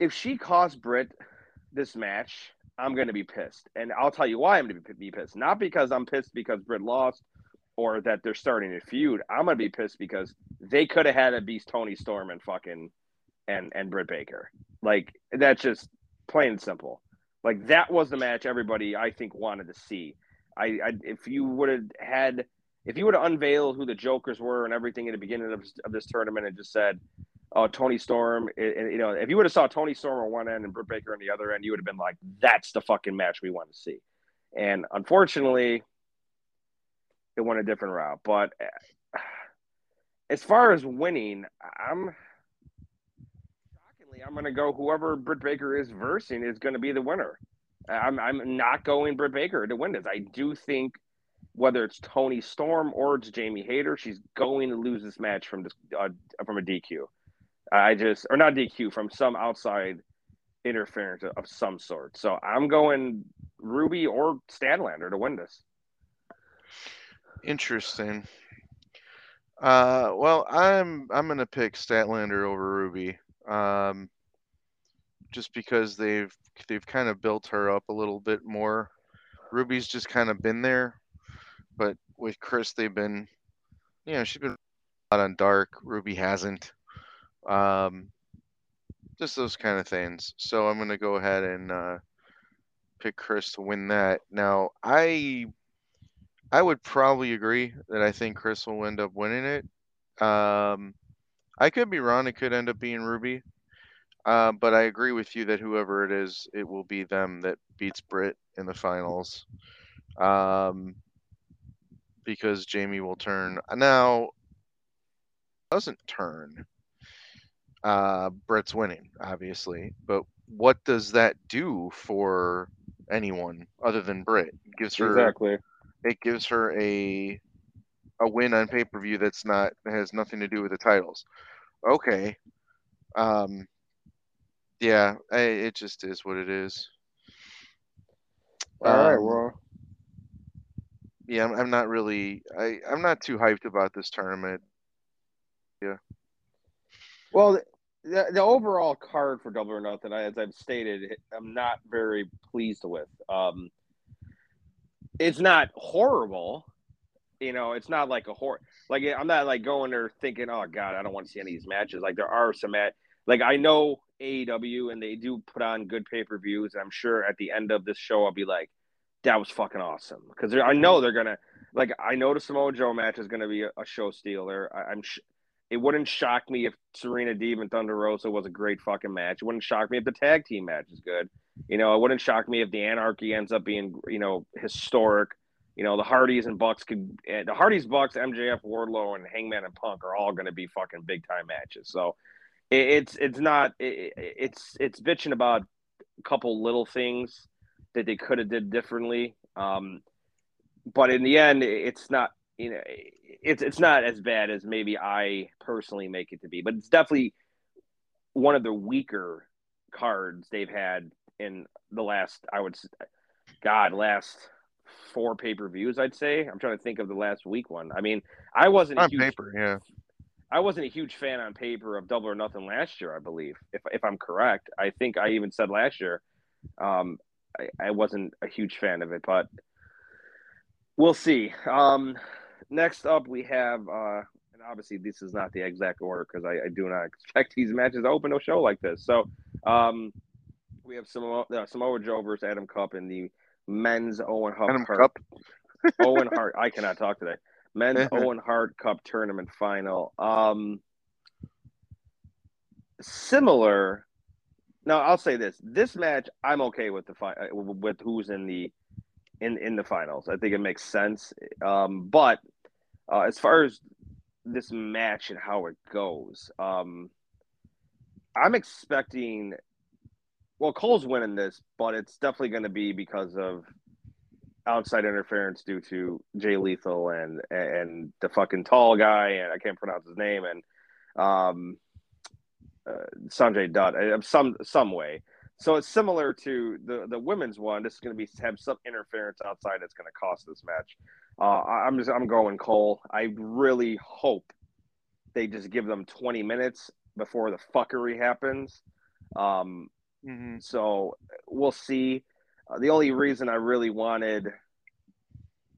if she cost Britt this match, I'm going to be pissed, and I'll tell you why I'm going to be pissed. Not because I'm pissed because Britt lost or that they're starting a feud. I'm going to be pissed because they could have had a beast Toni Storm and fucking and and Britt Baker. Like that's just plain and simple. Like that was the match everybody I think wanted to see. I, I if you would have had if you would have unveiled who the Jokers were and everything at the beginning of, of this tournament and just said, "Oh, Toni Storm," and, you know, if you would have saw Toni Storm on one end and Britt Baker on the other end, you would have been like, "That's the fucking match we want to see." And unfortunately, it went a different route. But as far as winning, I'm shockingly, I'm going to go whoever Britt Baker is versing is going to be the winner. I'm I'm not going Britt Baker to win this. I do think whether it's Toni Storm or it's Jamie Hayter, she's going to lose this match from this uh, from a DQ. I just or not DQ from some outside interference of some sort. So I'm going Ruby or Statlander to win this. Interesting. Uh, well, I'm I'm gonna pick Statlander over Ruby um, just because they've they've kind of built her up a little bit more. Ruby's just kind of been there, but with Kris, they've been, you know, she's been on dark. Ruby hasn't. Um, just those kind of things. So I'm gonna go ahead and uh, pick Kris to win that. Now I I would probably agree that I think Kris will end up winning it. Um, I could be wrong. It could end up being Ruby. Uh, but I agree with you that whoever it is, it will be them that beats Britt in the finals. Um, because Jamie will turn. Now, doesn't turn. Uh, Britt's winning, obviously. But what does that do for anyone other than Britt? It gives her exactly. It gives her a a win on pay per view that's not has nothing to do with the titles. Okay. Um, yeah, I, it just is what it is. All um, right, well. Yeah, I'm, I'm not really. I I'm not too hyped about this tournament. Yeah. Well, the, the overall card for Double or Nothing, as I've stated, I'm not very pleased with. Um, it's not horrible you know, it's not like a horror. Like I'm not like going there thinking, oh god, I don't want to see any of these matches. Like there are some at like I know AEW and they do put on good pay per views. I'm sure at the end of this show I'll be like, that was fucking awesome because I know they're gonna like I know the Samoa Joe match is gonna be a, a show stealer. I, am sh- it wouldn't shock me if Serena Deeb and Thunder Rosa was a great fucking match. It wouldn't shock me if the tag team match is good. You know, it wouldn't shock me if the Anarchy ends up being you know historic you know, the Hardys and Bucks could eh, the Hardys, Bucks, MJF, Wardlow, and Hangman and Punk are all going to be fucking big time matches. So it, it's it's not it, it's it's bitching about a couple little things that they could have did differently. Um, but in the end, it's not you know it's it's not as bad as maybe I personally make it to be. But it's definitely one of the weaker cards they've had in the last I would God last four pay per views. I'd say. I'm trying to think of the last week one. I mean, I wasn't on huge, paper, yeah. I wasn't a huge fan on paper of Double or Nothing last year. I believe, if if I'm correct, I think I even said last year, um, I, I wasn't a huge fan of it, but we'll see. Um, next up, we have, uh, and obviously this is not the exact order because I, I, do not expect these matches to open a show like this. So, um, we have Samoa, uh, Samoa Joe versus Adam Cup in the men's Owen Hart Cup. Owen Hart. I cannot talk today. Men's Owen Hart Cup tournament final. Um, similar. Now I'll say this: this match, I'm okay with the fi- uh, with who's in the in in the finals. I think it makes sense. Um, but uh, as far as this match and how it goes, um, I'm expecting well, Cole's winning this, but it's definitely going to be because of outside interference due to Jay Lethal and and the fucking tall guy, and I can't pronounce his name, and um, uh, Sanjay Dutt, uh, some some way. So it's similar to the the women's one. This is going to be have some interference outside that's going to cost this match. Uh, I'm just I'm going Cole. I really hope they just give them 20 minutes before the fuckery happens. Um, Mhm. So we'll see. Uh, the only reason I really wanted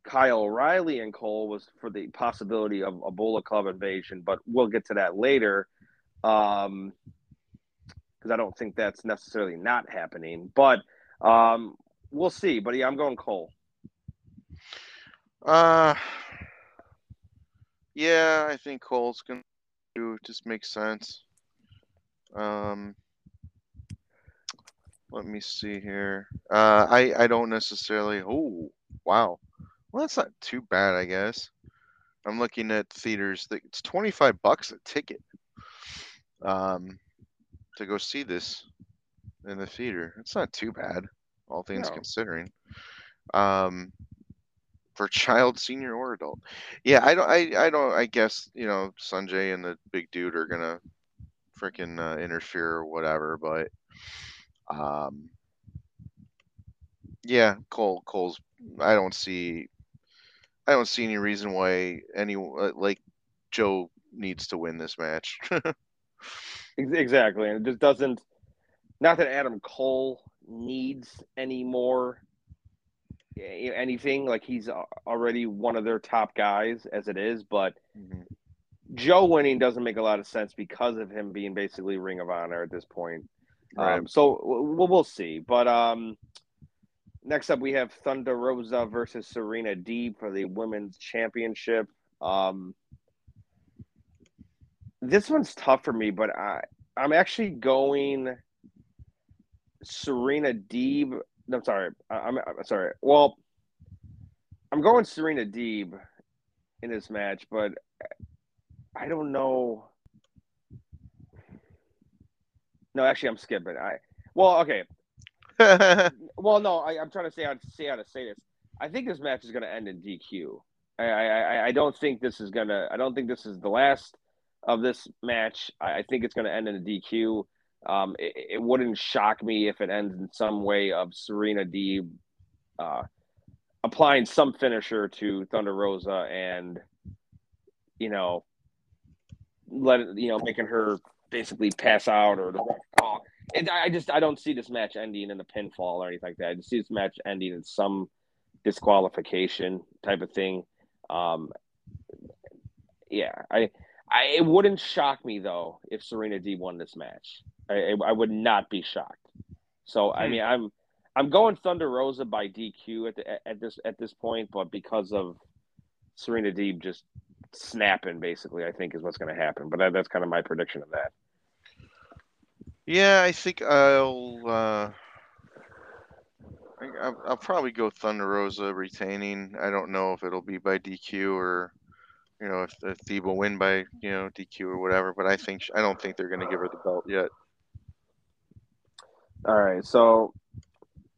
Kyle O'Reilly and Cole was for the possibility of a Club invasion, but we'll get to that later. Um, because I don't think that's necessarily not happening, but um, we'll see. But yeah, I'm going Cole. Uh, yeah, I think Cole's gonna do. It just makes sense. Um, let me see here. Uh, I I don't necessarily. Oh, wow. Well, that's not too bad, I guess. I'm looking at theaters. that It's 25 bucks a ticket. Um, to go see this in the theater. It's not too bad, all things No. considering. Um, for child, senior, or adult. Yeah, I don't. I I don't. I guess you know Sanjay and the big dude are gonna freaking uh, interfere or whatever. But um, yeah, Cole. Cole's. I don't see. I don't see any reason why any uh, like Joe needs to win this match. Exactly, and it just doesn't. Not that Adam Cole needs any more anything. Like he's already one of their top guys as it is, but Mhm. Joe winning doesn't make a lot of sense because of him being basically Ring of Honor at this point. Right. Um, so we'll, we'll see. But um, next up, we have Thunder Rosa versus Serena Deeb for the women's championship. Um, this one's tough for me, but I I'm actually going Serena Deeb. I'm sorry. I'm, I'm sorry. Well, I'm going Serena Deeb in this match, but I don't know. No, actually, I'm skipping. I well, okay. Well, no, I, I'm trying to say how to see how to say this. I think this match is going to end in DQ. I, I, I- I don't think this is gonna. I don't think this is the last of this match. I, I think it's going to end in a DQ. Um, it, it wouldn't shock me if it ends in some way of Serena Deeb uh, applying some finisher to Thunder Rosa and you know let it, you know making her basically pass out or call. And I just I don't see this match ending in a pinfall or anything like that. I just see this match ending in some disqualification type of thing. Um, yeah, I, I it wouldn't shock me though if Serena D won this match. I, I, would not be shocked. So I Hmm. mean, I'm I'm going Thunder Rosa by DQ at the, at this at this point, but because of Serena Deeb just snapping, basically, I think is what's going to happen. But that, that's kind of my prediction of that. Yeah, I think I'll. Uh, I, I'll, I'll probably go Thunder Rosa retaining. I don't know if it'll be by DQ or, you know, if, if Deeb will win by you know DQ or whatever. But I think I don't think they're going to give her the belt yet. All right, so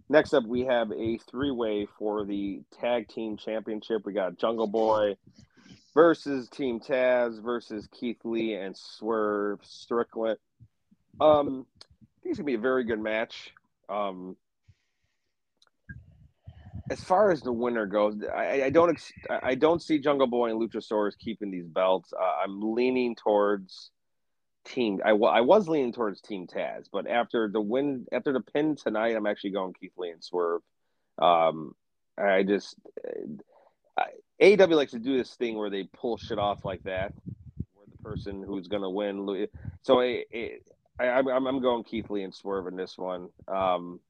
next up we have a three-way for the tag team championship. We got Jungle Boy versus Team Taz versus Keith Lee and Swerve Strickland. Um, I think it's gonna be a very good match. Um, as far as the winner goes, I, I don't ex- I don't see Jungle Boy and Luchasaurus keeping these belts. Uh, I'm leaning towards team. I, I was leaning towards Team Taz, but after the win, after the pin tonight, I'm actually going Keith Lee and Swerve. Um, I just uh, AEW likes to do this thing where they pull shit off like that, where the person who's gonna win. So I, I'm I'm going Keith Lee and Swerve in this one. Um,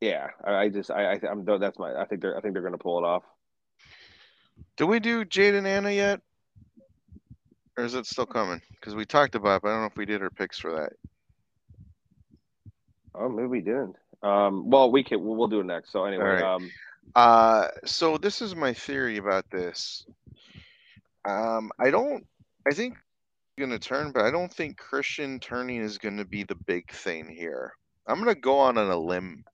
yeah, I, I just I, I I'm that's my I think they're I think they're gonna pull it off. Did we do Jade and Anna yet? Or is it still coming? Because we talked about, it, but I don't know if we did our picks for that. Oh, maybe we didn't. Um, well, we can we'll, we'll do it next. So anyway, right. um, Uh, so this is my theory about this. Um, I don't. I think going to turn, but I don't think Christian turning is going to be the big thing here. I'm going to go on on a limb,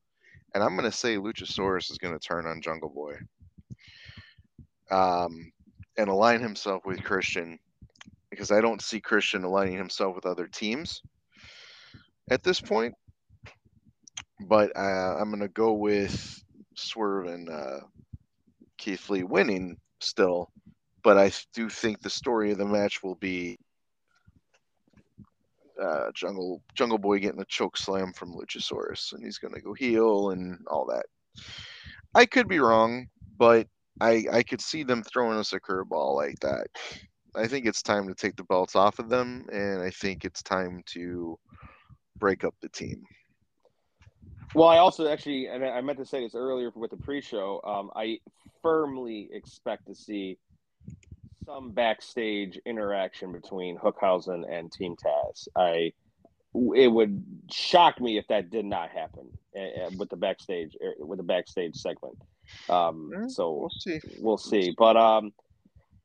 and I'm going to say Luchasaurus is going to turn on Jungle Boy, um, and align himself with Christian, because I don't see Christian aligning himself with other teams at this point. But uh, I'm going to go with Swerve and uh, Keith Lee winning still, but I do think the story of the match will be uh, Jungle Jungle Boy getting a choke slam from Luchasaurus, and he's gonna go heel and all that. I could be wrong, but I I could see them throwing us a curveball like that. I think it's time to take the belts off of them, and I think it's time to break up the team. Well, I also actually, and I meant to say this earlier with the pre-show. Um, I firmly expect to see some backstage interaction between Hookhausen and Team Taz. I it would shock me if that did not happen uh, with the backstage er, with the backstage segment. Um, yeah, so we'll see. We'll see. But um,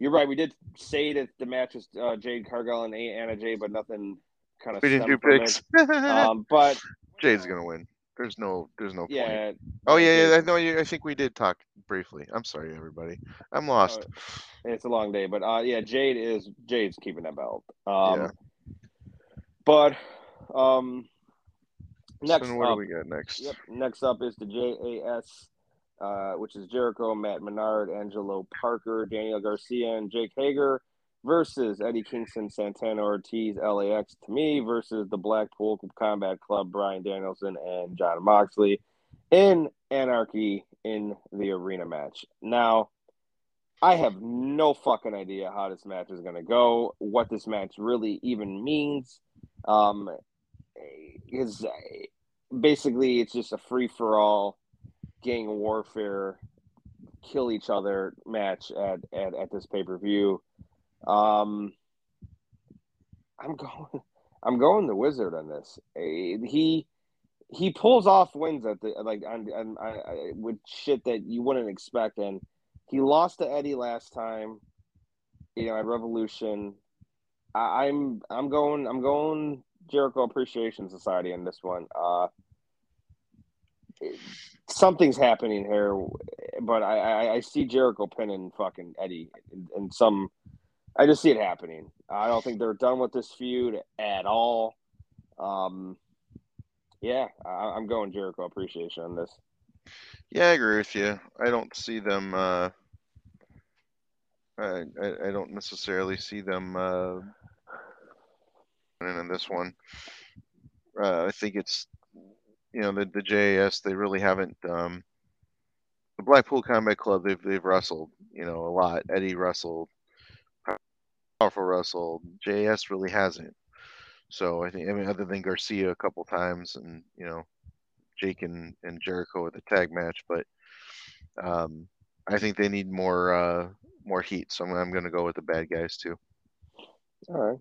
you're right. We did say that the match was uh, Jade Cargill and Anna Jay, but nothing kind of. We didn't do picks. um, but Jade's gonna win. There's no, there's no yeah. Point. Oh yeah, yeah. I know. You, I think we did talk briefly. I'm sorry, everybody. I'm lost. Uh, it's a long day, but uh, yeah, Jade is Jade's keeping that belt. Um, yeah. But um, next, so what up, do we got next? Yep. Next up is the JAS, uh, which is Jericho, Matt Menard, Angelo Parker, Daniel Garcia, and Jake Hager versus Eddie Kingston, Santana Ortiz, LAX to me versus the Blackpool Combat Club, Bryan Danielson and Jon Moxley in Anarchy in the arena match. Now, I have no fucking idea how this match is going to go, what this match really even means. Um, is basically it's just a free for all gang warfare, kill each other match at at, at this pay per view. Um, I'm going. I'm going the Wizard on this. He he pulls off wins at the like on, on, with shit that you wouldn't expect, and he lost to Eddie last time. You know, at Revolution. I, I'm I'm going I'm going Jericho Appreciation Society in this one. Uh, something's happening here, but I, I, I see Jericho pinning fucking Eddie and, in some I just see it happening. I don't think they're done with this feud at all. Um, yeah, I, am going Jericho appreciation on this. Yeah, I agree with you. I don't see them. Uh, I, I, I don't necessarily see them uh, in this one. Uh, I think it's you know the the JAS they really haven't. Um, the Blackpool Combat Club they've they've wrestled you know a lot. Eddie wrestled powerful Russell. JAS really hasn't. So I think I mean other than Garcia a couple times and you know Jake and, and Jericho with the tag match, but um, I think they need more uh, more heat. So I'm, I'm going to go with the bad guys too. All right.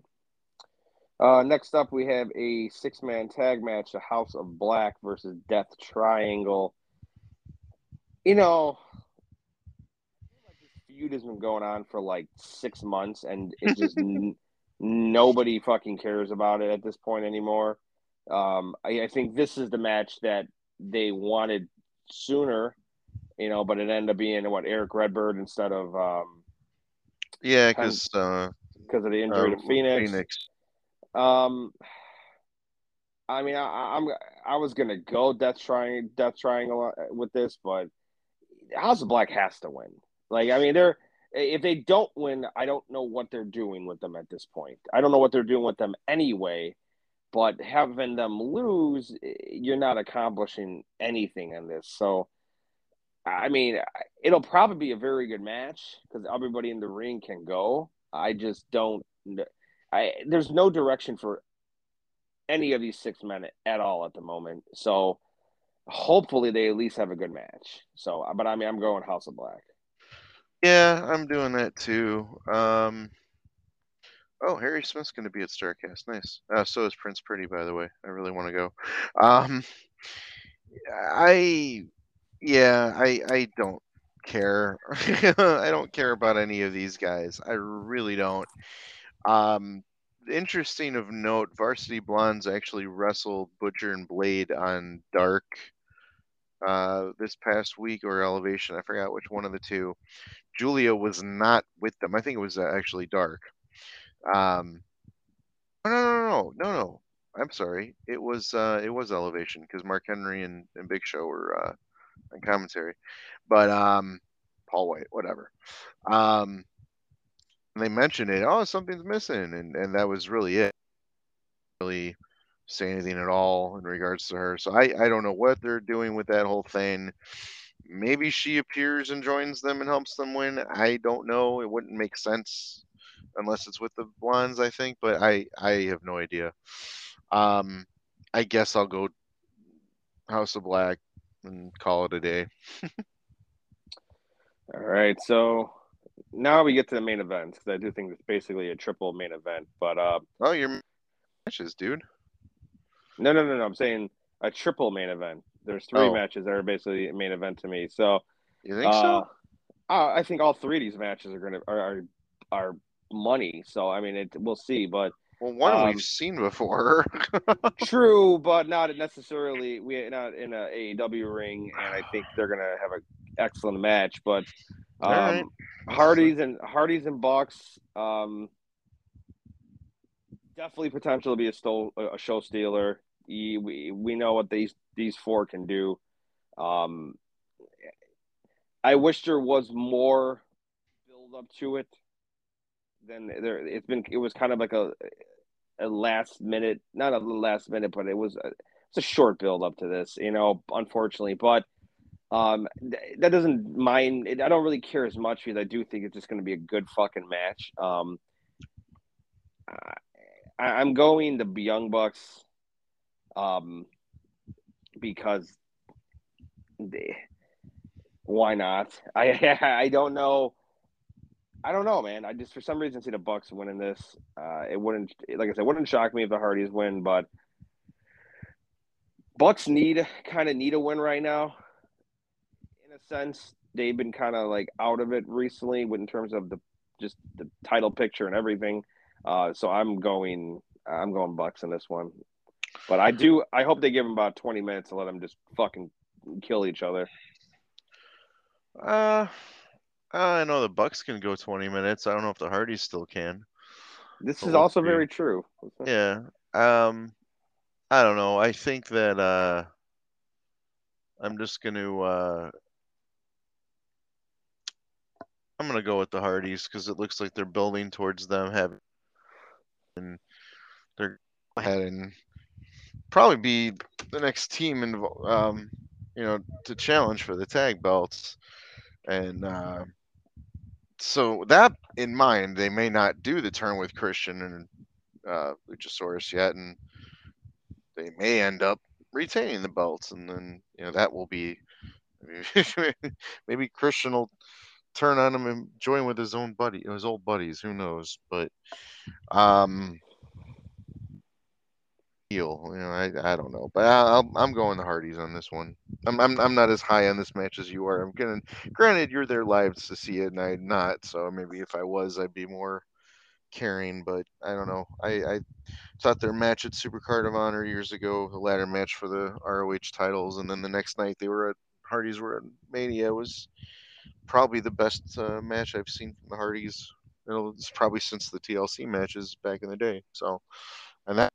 Uh, next up, we have a six man tag match: the House of Black versus Death Triangle. You know, feud has been going on for like six months, and it just n- nobody fucking cares about it at this point anymore. Um, I, I, think this is the match that they wanted sooner, you know, but it ended up being what Erick Redbeard instead of um, yeah, because uh, because of the injury uh, to Fénix. Fénix. Um, I mean, I, I'm I was gonna go Death Triangle, Death Triangle uh, with this, but House of Black has to win. Like, I mean, they're if they don't win, I don't know what they're doing with them at this point. I don't know what they're doing with them anyway. But having them lose, you're not accomplishing anything in this. So, I mean, it'll probably be a very good match because everybody in the ring can go. I just don't. I there's no direction for any of these six men at all at the moment. So, hopefully, they at least have a good match. So, but I mean, I'm going House of Black. Yeah, I'm doing that too. Um, oh, Harry Smith's going to be at Starrcast. Nice. Uh, so is Prince Pretty, by the way. I really want to go. Um, I, yeah, I, I don't care. I don't care about any of these guys. I really don't. Um, interesting of note, Varsity Blondes actually wrestled Butcher and Blade on Dark uh, this past week or Elevation. I forgot which one of the two. Julia was not with them. I think it was uh, actually Dark. Um, no, no, no, no, no. I'm sorry. It was uh, it was Elevation because Mark Henry and, and Big Show were uh, on commentary, but um, Paul White, whatever. Um, they mentioned it. Oh, something's missing, and and that was really it. really say anything at all in regards to her. So I, I don't know what they're doing with that whole thing. Maybe she appears and joins them and helps them win. I don't know. It wouldn't make sense unless it's with the blondes, I think, but I I have no idea. Um I guess I'll go House of Black and call it a day. All right, so now we get to the main event because I do think it's basically a triple main event. But uh, oh, your matches, dude. No, no, no, no. I'm saying a triple main event. There's three oh. matches that are basically a main event to me. So you think uh, so? I think all three of these matches are gonna are are, are money. So I mean, it we'll see. But well, one um, we've seen before. true, but not necessarily. We not in a AEW ring, and I think they're gonna have an excellent match. But um, right. Hardy's and Hardy's and Bucks, um, definitely potential to be a, stole, a show stealer. We we know what these these four can do. Um, I wish there was more build up to it. Then there, it's been it was kind of like a a last minute, not a last minute, but it was a, it's a short build up to this, you know, unfortunately. But um, th- that doesn't mind. It, I don't really care as much because I do think it's just going to be a good fucking match. Um, I, am going the Young Bucks, um, because they, why not? I I don't know I don't know, man. I just for some reason see the Bucks winning this. Uh, it wouldn't, like I said, wouldn't shock me if the Hardys win, but Bucks need kind of need a win right now. Sense, they've been kind of like out of it recently, in terms of the just the title picture and everything. Uh, so I'm going, I'm going Bucks in this one. But I do, I hope they give them about 20 minutes to let them just fucking kill each other. Uh, I know the Bucks can go 20 minutes. I don't know if the Hardys still can. This is also very true. Yeah. Um I don't know. I think that uh I'm just going to uh I'm to go with the Hardys cuz it looks like they're building towards them having and they're ahead and probably be the next team in um you know to challenge for the tag belts. And uh so that in mind, they may not do the turn with Christian and uh, Luchasaurus yet, and they may end up retaining the belts, and then you know that will be maybe Christian will turn on him and join with his own buddy, his old buddies. Who knows? But um, heel. You know, I, I don't know, but I, I'm going the Hardys on this one. I'm, I'm I'm not as high on this match as you are. I'm gonna. Granted, you're there live to see it, and I'm not. So maybe if I was, I'd be more caring. But I don't know. I I thought their match at Supercard of Honor years ago, the ladder match for the ROH titles, and then the next night they were at Hardys were at Mania was probably the best uh, match I've seen from the Hardys. It's probably since the TLC matches back in the day. So, and that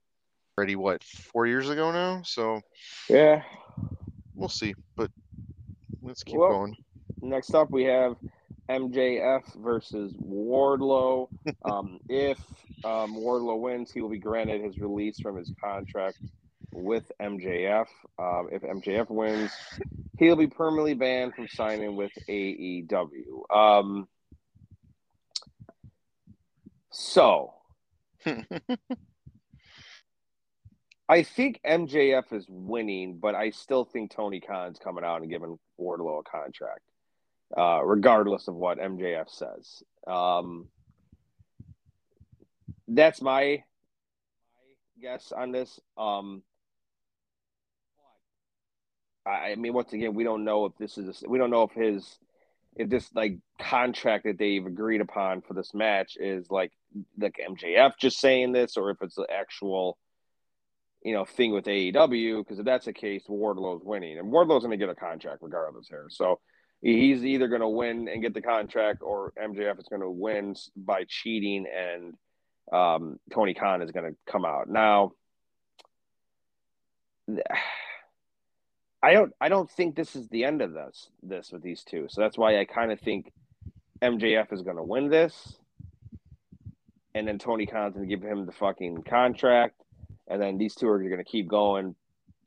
already what four years ago now. So yeah, we'll see. But let's keep well, going. Next up, we have MJF versus Wardlow. Um, if um, Wardlow wins, he will be granted his release from his contract with MJF. Um, if MJF wins, he'll be permanently banned from signing with AEW. Um, so I think MJF is winning, but I still think Tony Khan's coming out and giving Wardlow a contract, uh, regardless of what MJF says. Um, that's my, my guess on this. Um, I, mean, once again, we don't know if this is a, we don't know if his if this like contract that they've agreed upon for this match is like like MJF just saying this or if it's the actual you know thing with AEW because if that's the case, Wardlow's winning, and Wardlow's going to get a contract regardless here. So he's either going to win and get the contract, or MJF is going to win by cheating, and um, Tony Khan is going to come out. Now, I don't, I don't think this is the end of this, this with these two. So that's why I kind of think MJF is going to win this, and then Tony Khan's going to give him the fucking contract and then these two are going to keep going,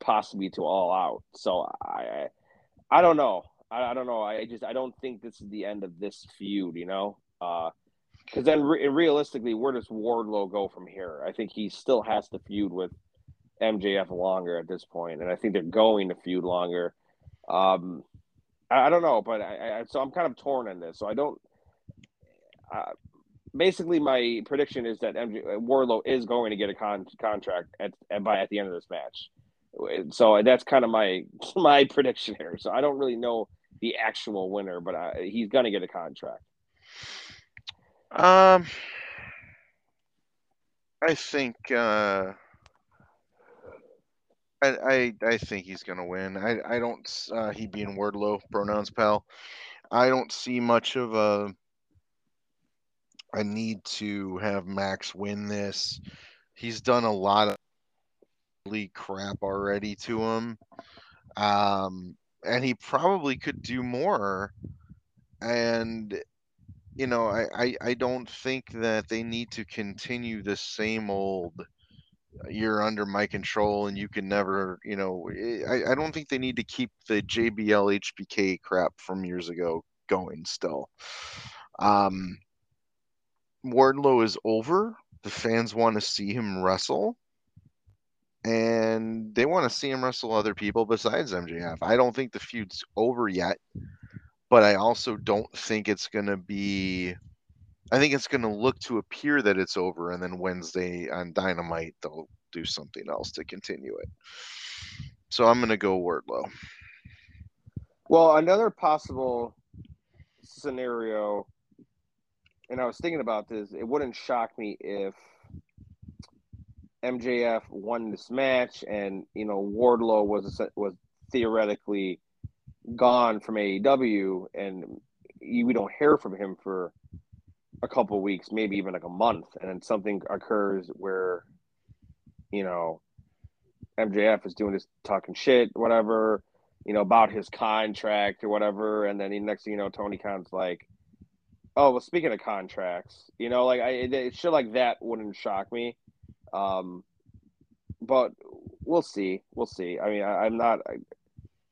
possibly to all out. So I, I, I don't know. I, I, don't know. I just I don't think this is the end of this feud. You know, because uh, then re- realistically, where does Wardlow go from here? I think he still has to feud with MJF longer at this point, and I think they're going to feud longer. Um, I, I don't know, but I, I, so I'm kind of torn on this. So I don't. Uh, basically, my prediction is that MJ Wardlow is going to get a con- contract at, at by at the end of this match. So that's kind of my my prediction here. So I don't really know the actual winner, but I, he's going to get a contract. Um, I think uh, I, I I think he's going to win. I I don't uh, he being Wardlow pronouns pal. I don't see much of a I need to have Max win this. He's done a lot of crap already to him. Um, and he probably could do more. And you know, I, I, I don't think that they need to continue the same old you're under my control and you can never, you know, eh, I, I don't think they need to keep the JBL HBK crap from years ago going still. Um, Wardlow is over. The fans want to see him wrestle. And they want to see him wrestle other people besides MJF. I don't think the feud's over yet, but I also don't think it's going to be. I think it's going to look to appear that it's over, and then Wednesday on Dynamite, they'll do something else to continue it. So I'm going to go Wardlow. Well, another possible scenario and I was thinking about this, it wouldn't shock me if MJF won this match and you know Wardlow was was theoretically gone from AEW and we don't hear from him for a couple weeks, maybe even like a month, and then something occurs where you know MJF is doing this talking shit, whatever, you know, about his contract or whatever, and then the next thing you know, Tony Khan's like, Oh well, speaking of contracts, you know, like I it, shit like that wouldn't shock me, um, but we'll see, we'll see. I mean, I, am not, I,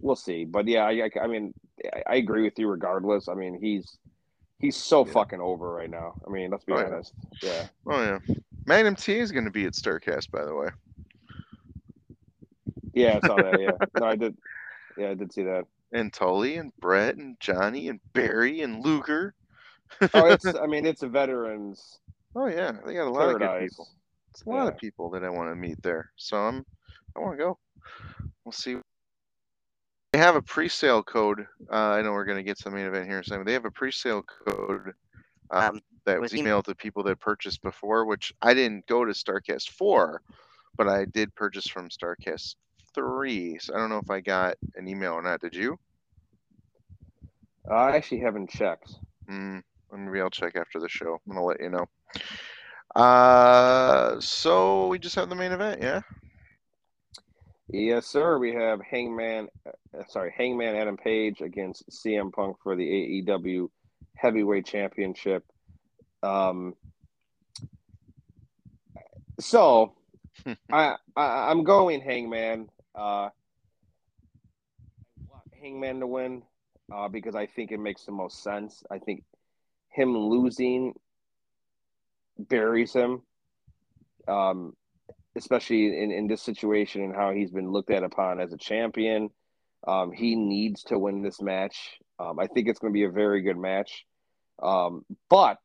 we'll see, but yeah, I, I, I mean, I, I, agree with you regardless. I mean, he's he's so yeah. fucking over right now. I mean, let's be oh, honest. Yeah. yeah. Oh yeah, Magnum T is going to be at Starrcast, by the way. Yeah, I saw that. Yeah, no, I did. Yeah, I did see that. And Tully and Brett and Johnny and Barry and Luger oh, it's. I mean, it's a veterans. Oh yeah, they got a lot paradise. of good people. It's a lot yeah. of people that I want to meet there. So I'm. I want to go. We'll see. They have a pre-sale code. Uh, I know we're going to get some main event here in a second. They have a pre-sale code um, um, that was emailed to people that purchased before, which I didn't go to Starrcast four, but I did purchase from Starrcast three. So I don't know if I got an email or not. Did you? I actually haven't checked. Mm, Maybe I'll check after the show. I'm gonna let you know. Uh, so we just have the main event, yeah. Yes, sir. We have Hangman, uh, sorry, Hangman Adam Page against CM Punk for the AEW Heavyweight Championship. Um, so I, I am going Hangman. Uh, Hangman to win uh, because I think it makes the most sense. I think him losing buries him, um, especially in, in this situation and how he's been looked at upon as a champion. Um, he needs to win this match. Um, I think it's going to be a very good match. Um, but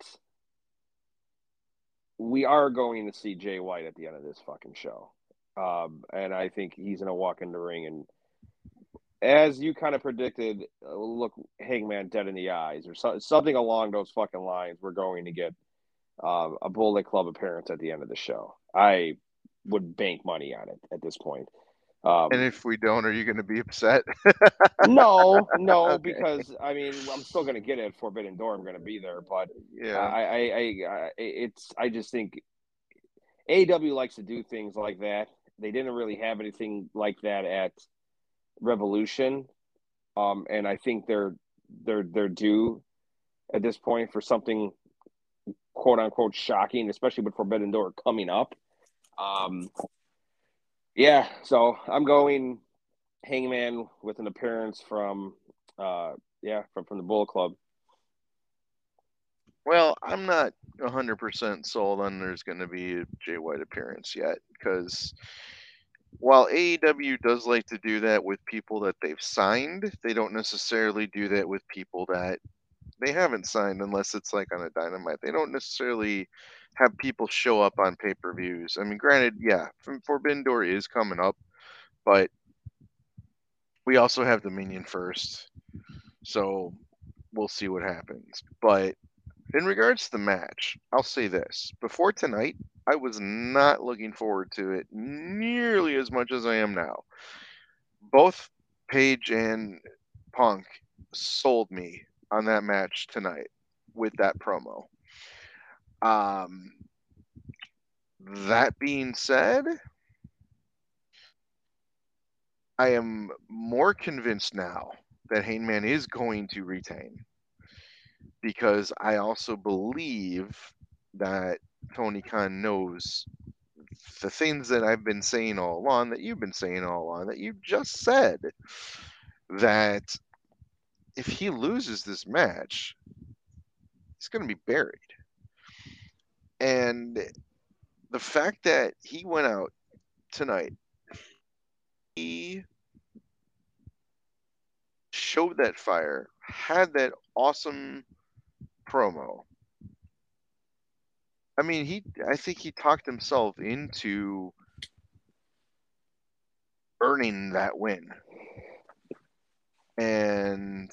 we are going to see Jay White at the end of this fucking show. Um, and I think he's going to walk in the ring and as you kind of predicted, uh, look Hangman dead in the eyes or so, something along those fucking lines. We're going to get um, a Bullet Club appearance at the end of the show. I would bank money on it at this point. Um, and if we don't, are you going to be upset? no, no, okay. because I mean, I'm still going to get it. Forbidden Door, I'm going to be there, but yeah, I, I, I, I, it's, I just think AW likes to do things like that. They didn't really have anything like that at Revolution, um, and I think they're they're they're due at this point for something quote unquote shocking, especially with Forbidden Door coming up. Um, Yeah, so I'm going Hangman with an appearance from, uh, yeah, from from the Bullet Club. Well, I'm not 100% sold on there's going to be a Jay White appearance yet because while AEW does like to do that with people that they've signed, they don't necessarily do that with people that they haven't signed unless it's like on a dynamite. They don't necessarily have people show up on pay per views. I mean, granted, yeah, Forbidden Door is coming up, but we also have Dominion first. So we'll see what happens. But in regards to the match, I'll say this. Before tonight, I was not looking forward to it nearly as much as I am now. Both Page and Punk sold me on that match tonight with that promo. Um, that being said, I am more convinced now that Hangman is going to retain because I also believe that Tony Khan knows the things that I've been saying all along, that you've been saying all along, that you just said that if he loses this match, he's going to be buried. And the fact that he went out tonight, he showed that fire, had that awesome promo. I mean, he I think he talked himself into earning that win. And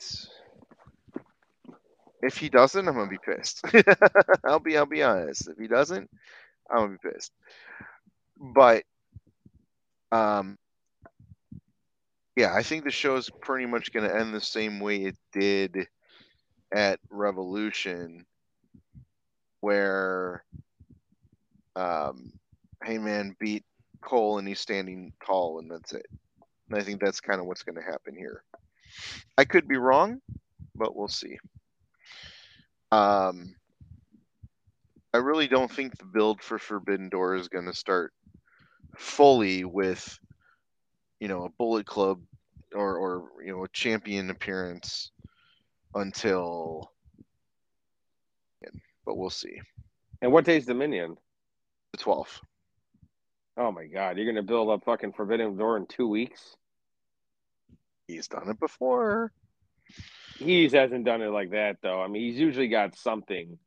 if he doesn't, I'm gonna be pissed. I'll be I'll be honest. If he doesn't, I'm gonna be pissed. But um yeah, I think the show's pretty much gonna end the same way it did at Revolution, where um, Hangman beat Cole and he's standing tall, and that's it. And I think that's kind of what's to happen here. I could be wrong, but we'll see. Um, I really don't think the build for Forbidden Door is going to start fully with, you know, a Bullet Club or, or you know, a champion appearance until, but we'll see. And what day's Dominion? The 12th. Oh my God, you're gonna build up fucking Forbidden Door in two weeks? He's done it before. He hasn't done it like that though. I mean, he's usually got something.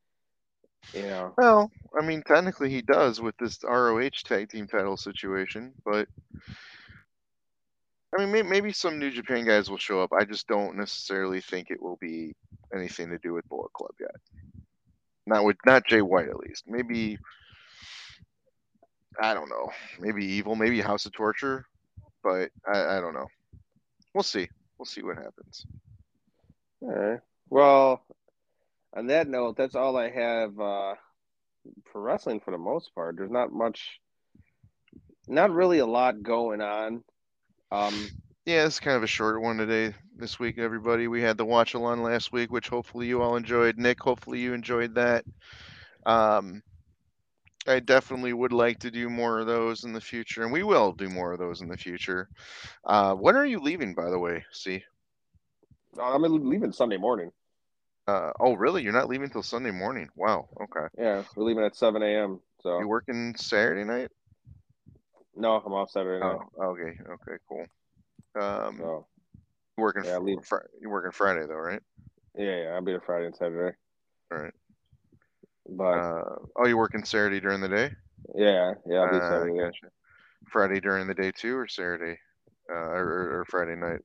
You know. Well, I mean, technically he does with this ROH tag team title situation, but I mean, maybe some New Japan guys will show up. I just don't necessarily think it will be anything to do with Bullet Club yet. Not with not Jay White at least. Maybe I don't know. Maybe Evil. Maybe House of Torture. But I, I don't know. We'll see. We'll see what happens. All right. Well, on that note, that's all I have uh, for wrestling for the most part. There's not much, not really a lot going on. Um, yeah, it's kind of a short one today, this week, everybody. We had the watch along last week, which hopefully you all enjoyed. Nick, hopefully you enjoyed that. Um, I definitely would like to do more of those in the future, and we will do more of those in the future. Uh, when are you leaving, by the way? See, I'm leaving Sunday morning. Uh, oh, really? You're not leaving till Sunday morning? Wow. Okay. Yeah, we're leaving at 7 a.m. So you working Saturday night? No, I'm off Saturday night. Oh, okay. Okay. Cool. Um, so, working? Yeah, leave. Fr- you're working Friday though, right? Yeah, yeah. I'll be there Friday and Saturday. All right. But uh, oh, you working Saturday during the day? Yeah, yeah, I'll be uh, Saturday. Gotcha. Friday during the day too, or Saturday, uh, or, or Friday night?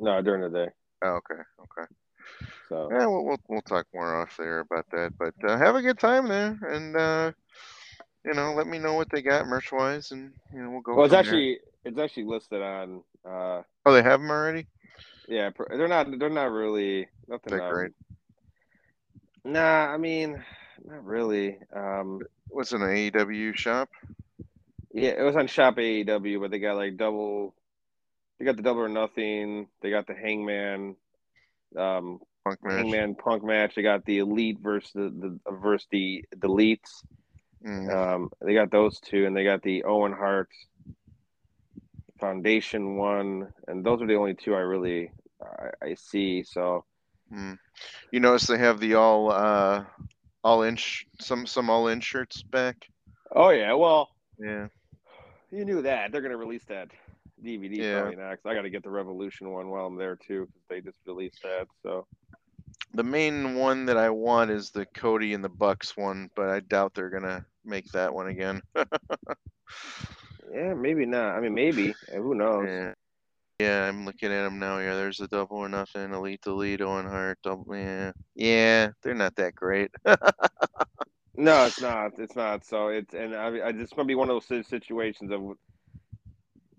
No, during the day. Oh, okay, okay. So yeah, we'll, we'll we'll talk more off there about that. But uh, have a good time there, and uh, you know, let me know what they got merch wise, and you know, we'll go. Well, it's actually there. it's actually listed on. Uh, oh, they have them already. Yeah, they're not. They're not really nothing. That great. Nah, I mean, not really. Um, was it an AEW shop? Yeah, it was on Shop AEW, but they got like double. They got the double or nothing. They got the Hangman, um, Punk match. Hangman Punk match. They got the Elite versus the, the versus the Deletes. Mm. Um, they got those two, and they got the Owen Hart Foundation one, and those are the only two I really I, I see. So, mm. you notice they have the all uh, all in sh- some some all in shirts back. Oh yeah, well, yeah, you knew that they're gonna release that DVD Yeah. probably next. I got to get the Revolution one while I'm there too because they just released that. So the main one that I want is the Cody and the Bucks one, but I doubt they're gonna make that one again. yeah, maybe not. I mean, maybe. Who knows? yeah. Yeah, I'm looking at them now. Yeah, there's a double or nothing, elite delete, Owen Hart, double. Yeah, yeah, they're not that great. No, it's not. It's not. So it's and I, I just gonna be one of those situations of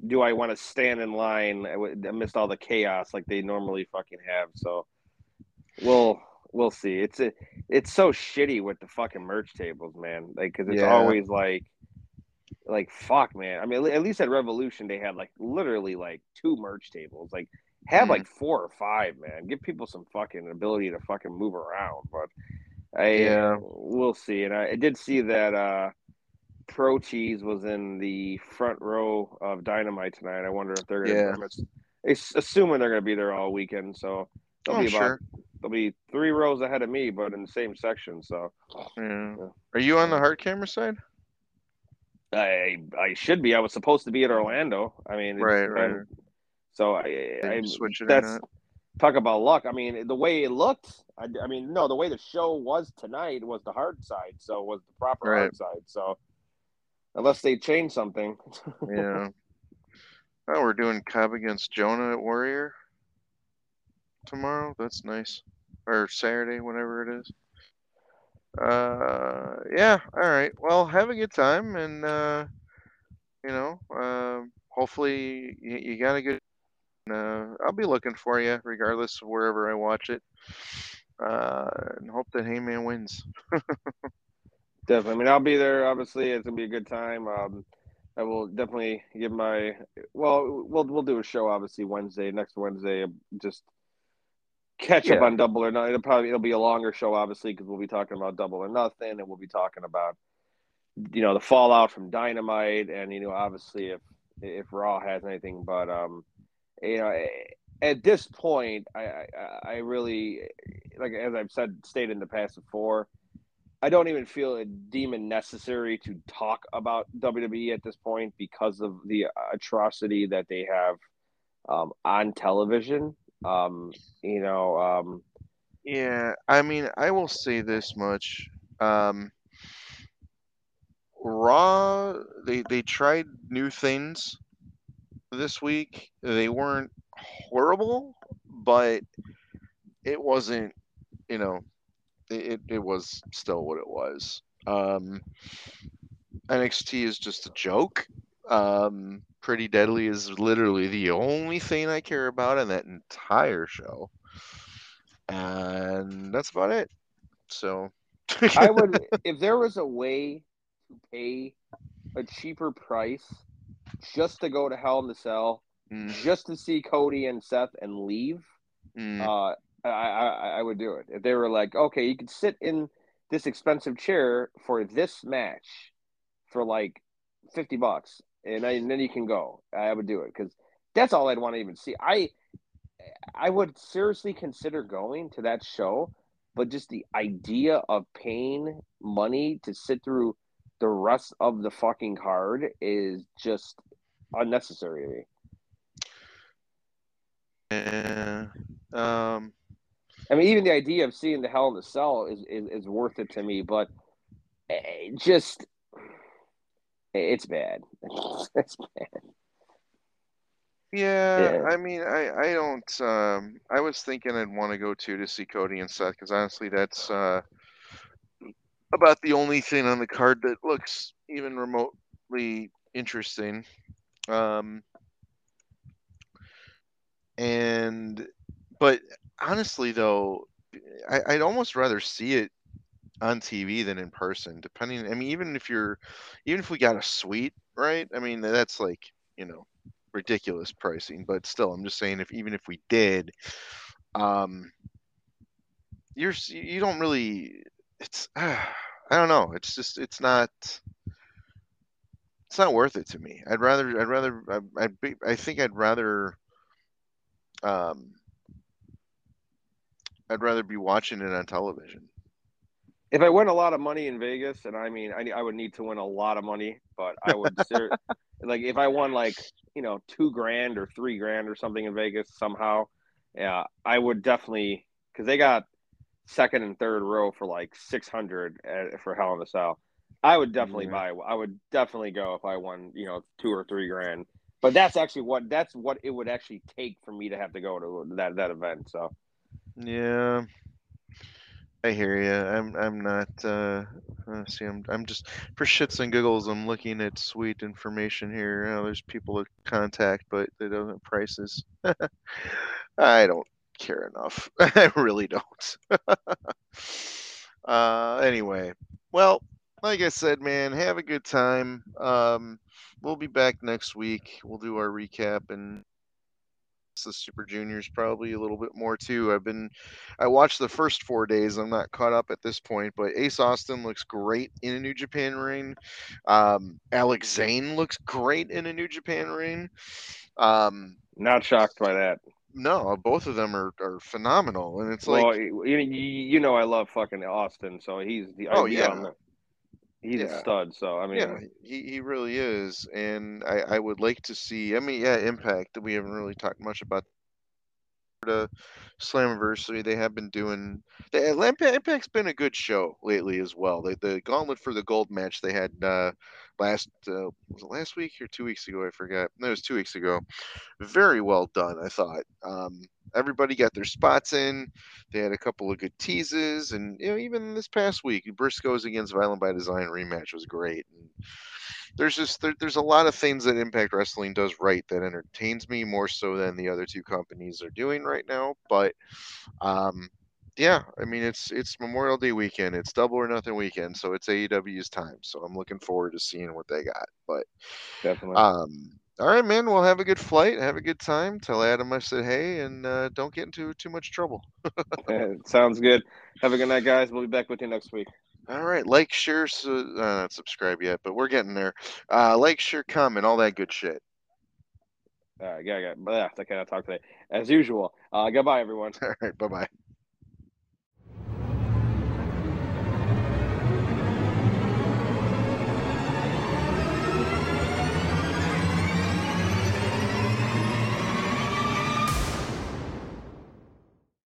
do I want to stand in line amidst all the chaos like they normally fucking have? So we'll we'll see. It's a, it's so shitty with the fucking merch tables, man. Like because it's Yeah. always like like fuck, man. I mean, at least at Revolution they had like literally like two merch tables. Like have Mhm. like four or five, man. Give people some fucking ability to fucking move around. But I Yeah. we'll see. And I, I did see that uh Pro Cheese was in the front row of Dynamite tonight. I wonder if they're gonna. Yeah. It's assuming they're gonna be there all weekend. So they'll Oh, be about sure. they'll be three rows ahead of me, but in the same section. So Yeah. Yeah. Are you on the hard camera side? I I should be. I was supposed to be at Orlando. I mean, it's Right, right. So I, I you switch it or that's talk about luck. I mean, the way it looked. I, I mean, no, the way the show was tonight was the hard side. So was the proper Right. hard side. So unless they change something, Yeah. Oh, we're doing Cobb against Jonah at Warrior tomorrow. That's nice. Or Saturday, whenever it is. Uh, yeah. All right. Well, have a good time, and uh, you know, uh, hopefully you, you got a good. Uh, I'll be looking for you, regardless of wherever I watch it. Uh, and hope that Hangman wins. Definitely. I mean, I'll be there. Obviously, it's gonna be a good time. Um, I will definitely give my. Well, we'll we'll do a show obviously Wednesday, next Wednesday. Just catch up on Double or Nothing. It'll probably it'll be a longer show, obviously, because we'll be talking about Double or Nothing, and we'll be talking about you know the fallout from Dynamite, and you know obviously if if Raw has anything, but um, you know. At this point, I, I I really like as I've said stated in the past before, I don't even feel it demon necessary to talk about WWE at this point because of the atrocity that they have um, on television. Um, you know, um, Yeah, I mean, I will say this much. Um, Raw, they they tried new things this week. They weren't horrible, but it wasn't, you know, it, it, was still what it was. Um, NXT is just a joke. Um, Pretty Deadly is literally the only thing I care about in that entire show. And that's about it. So I would if there was a way to pay a cheaper price just to go to Hell in the Cell, Mm, just to see Cody and Seth and leave. mm, uh, I, I I would do it if they were like, okay, you could sit in this expensive chair for this match for like fifty bucks, and, I, and then you can go. I would do it because that's all I'd want to even see. I I would seriously consider going to that show, but just the idea of paying money to sit through the rest of the fucking card is just unnecessary to me. yeah. Um, I mean, even the idea of seeing the Hell in the Cell is is, is worth it to me, but eh, just it's bad. It's bad. yeah, Yeah. I mean, I, I don't. Um, I was thinking I'd want to go too to see Cody and Seth because honestly, that's uh, about the only thing on the card that looks even remotely interesting. Um, and, but honestly, though, I, I'd almost rather see it on TV than in person. Depending, I mean, even if you're, even if we got a suite, right? I mean, that's like you know, ridiculous pricing. But still, I'm just saying, if even if we did, um, you're you don't really. It's I don't know. It's just it's not. it's not worth it to me. I'd rather I'd rather I, I'd be, I think I'd rather um I'd rather be watching it on television. If I win a lot of money in Vegas, and I mean, I, I would need to win a lot of money, but I would ser- like if I won like you know two grand or three grand or something in Vegas somehow, yeah, I would definitely because they got second and third row for like six hundred uh, for Hell in a Cell. I would definitely Yeah. buy. I would definitely go if I won, you know, two or three grand. But that's actually what that's what it would actually take for me to have to go to that that event. So Yeah. I hear you. I'm I'm not uh uh, see I'm I'm just for shits and giggles I'm looking at suite information here. Know, there's people to contact but they don't have prices. I don't care enough. I really don't. uh anyway. Well, like I said, man, have a good time. Um we'll be back next week. We'll do our recap and the Super Juniors probably a little bit more too. I've been I watched the first four days. I'm not caught up at this point, but Ace Austin looks great in a New Japan ring. Um, Alex Zayne looks great in a New Japan ring. Um, not shocked by that. no, both of them are, are phenomenal, and it's like well, you, you you know I love fucking Austin, so he's the Oh, yeah. the- he's Yeah. a stud. So I mean, yeah, he, he really is, and I, I would like to see. I mean, yeah, Impact. We haven't really talked much about the Slammiversary. They have been doing. The Impact, Impact's been a good show lately as well. The the Gauntlet for the Gold match they had uh, last uh, was it last week or two weeks ago? I forgot. No, it was two weeks ago. Very well done, I thought. Um, everybody got their spots in. They had a couple of good teases, and you know, even this past week, Briscoes against Violent by Design rematch was great. And there's just there, there's a lot of things that Impact Wrestling does right that entertains me more so than the other two companies are doing right now. But um, yeah, I mean it's it's Memorial Day weekend, it's Double or Nothing weekend, so it's AEW's time. So I'm looking forward to seeing what they got. But definitely. um, all right, man. Well, have a good flight. Have a good time. Tell Adam I said hey, and uh, don't get into too much trouble. Sounds good. Have a good night, guys. We'll be back with you next week. All right, like, share, su- uh, not subscribe yet, but we're getting there. Uh, like, share, comment, all that good shit. Uh, yeah, yeah, yeah. I cannot talk today as usual. Uh, goodbye, everyone. All right, bye bye.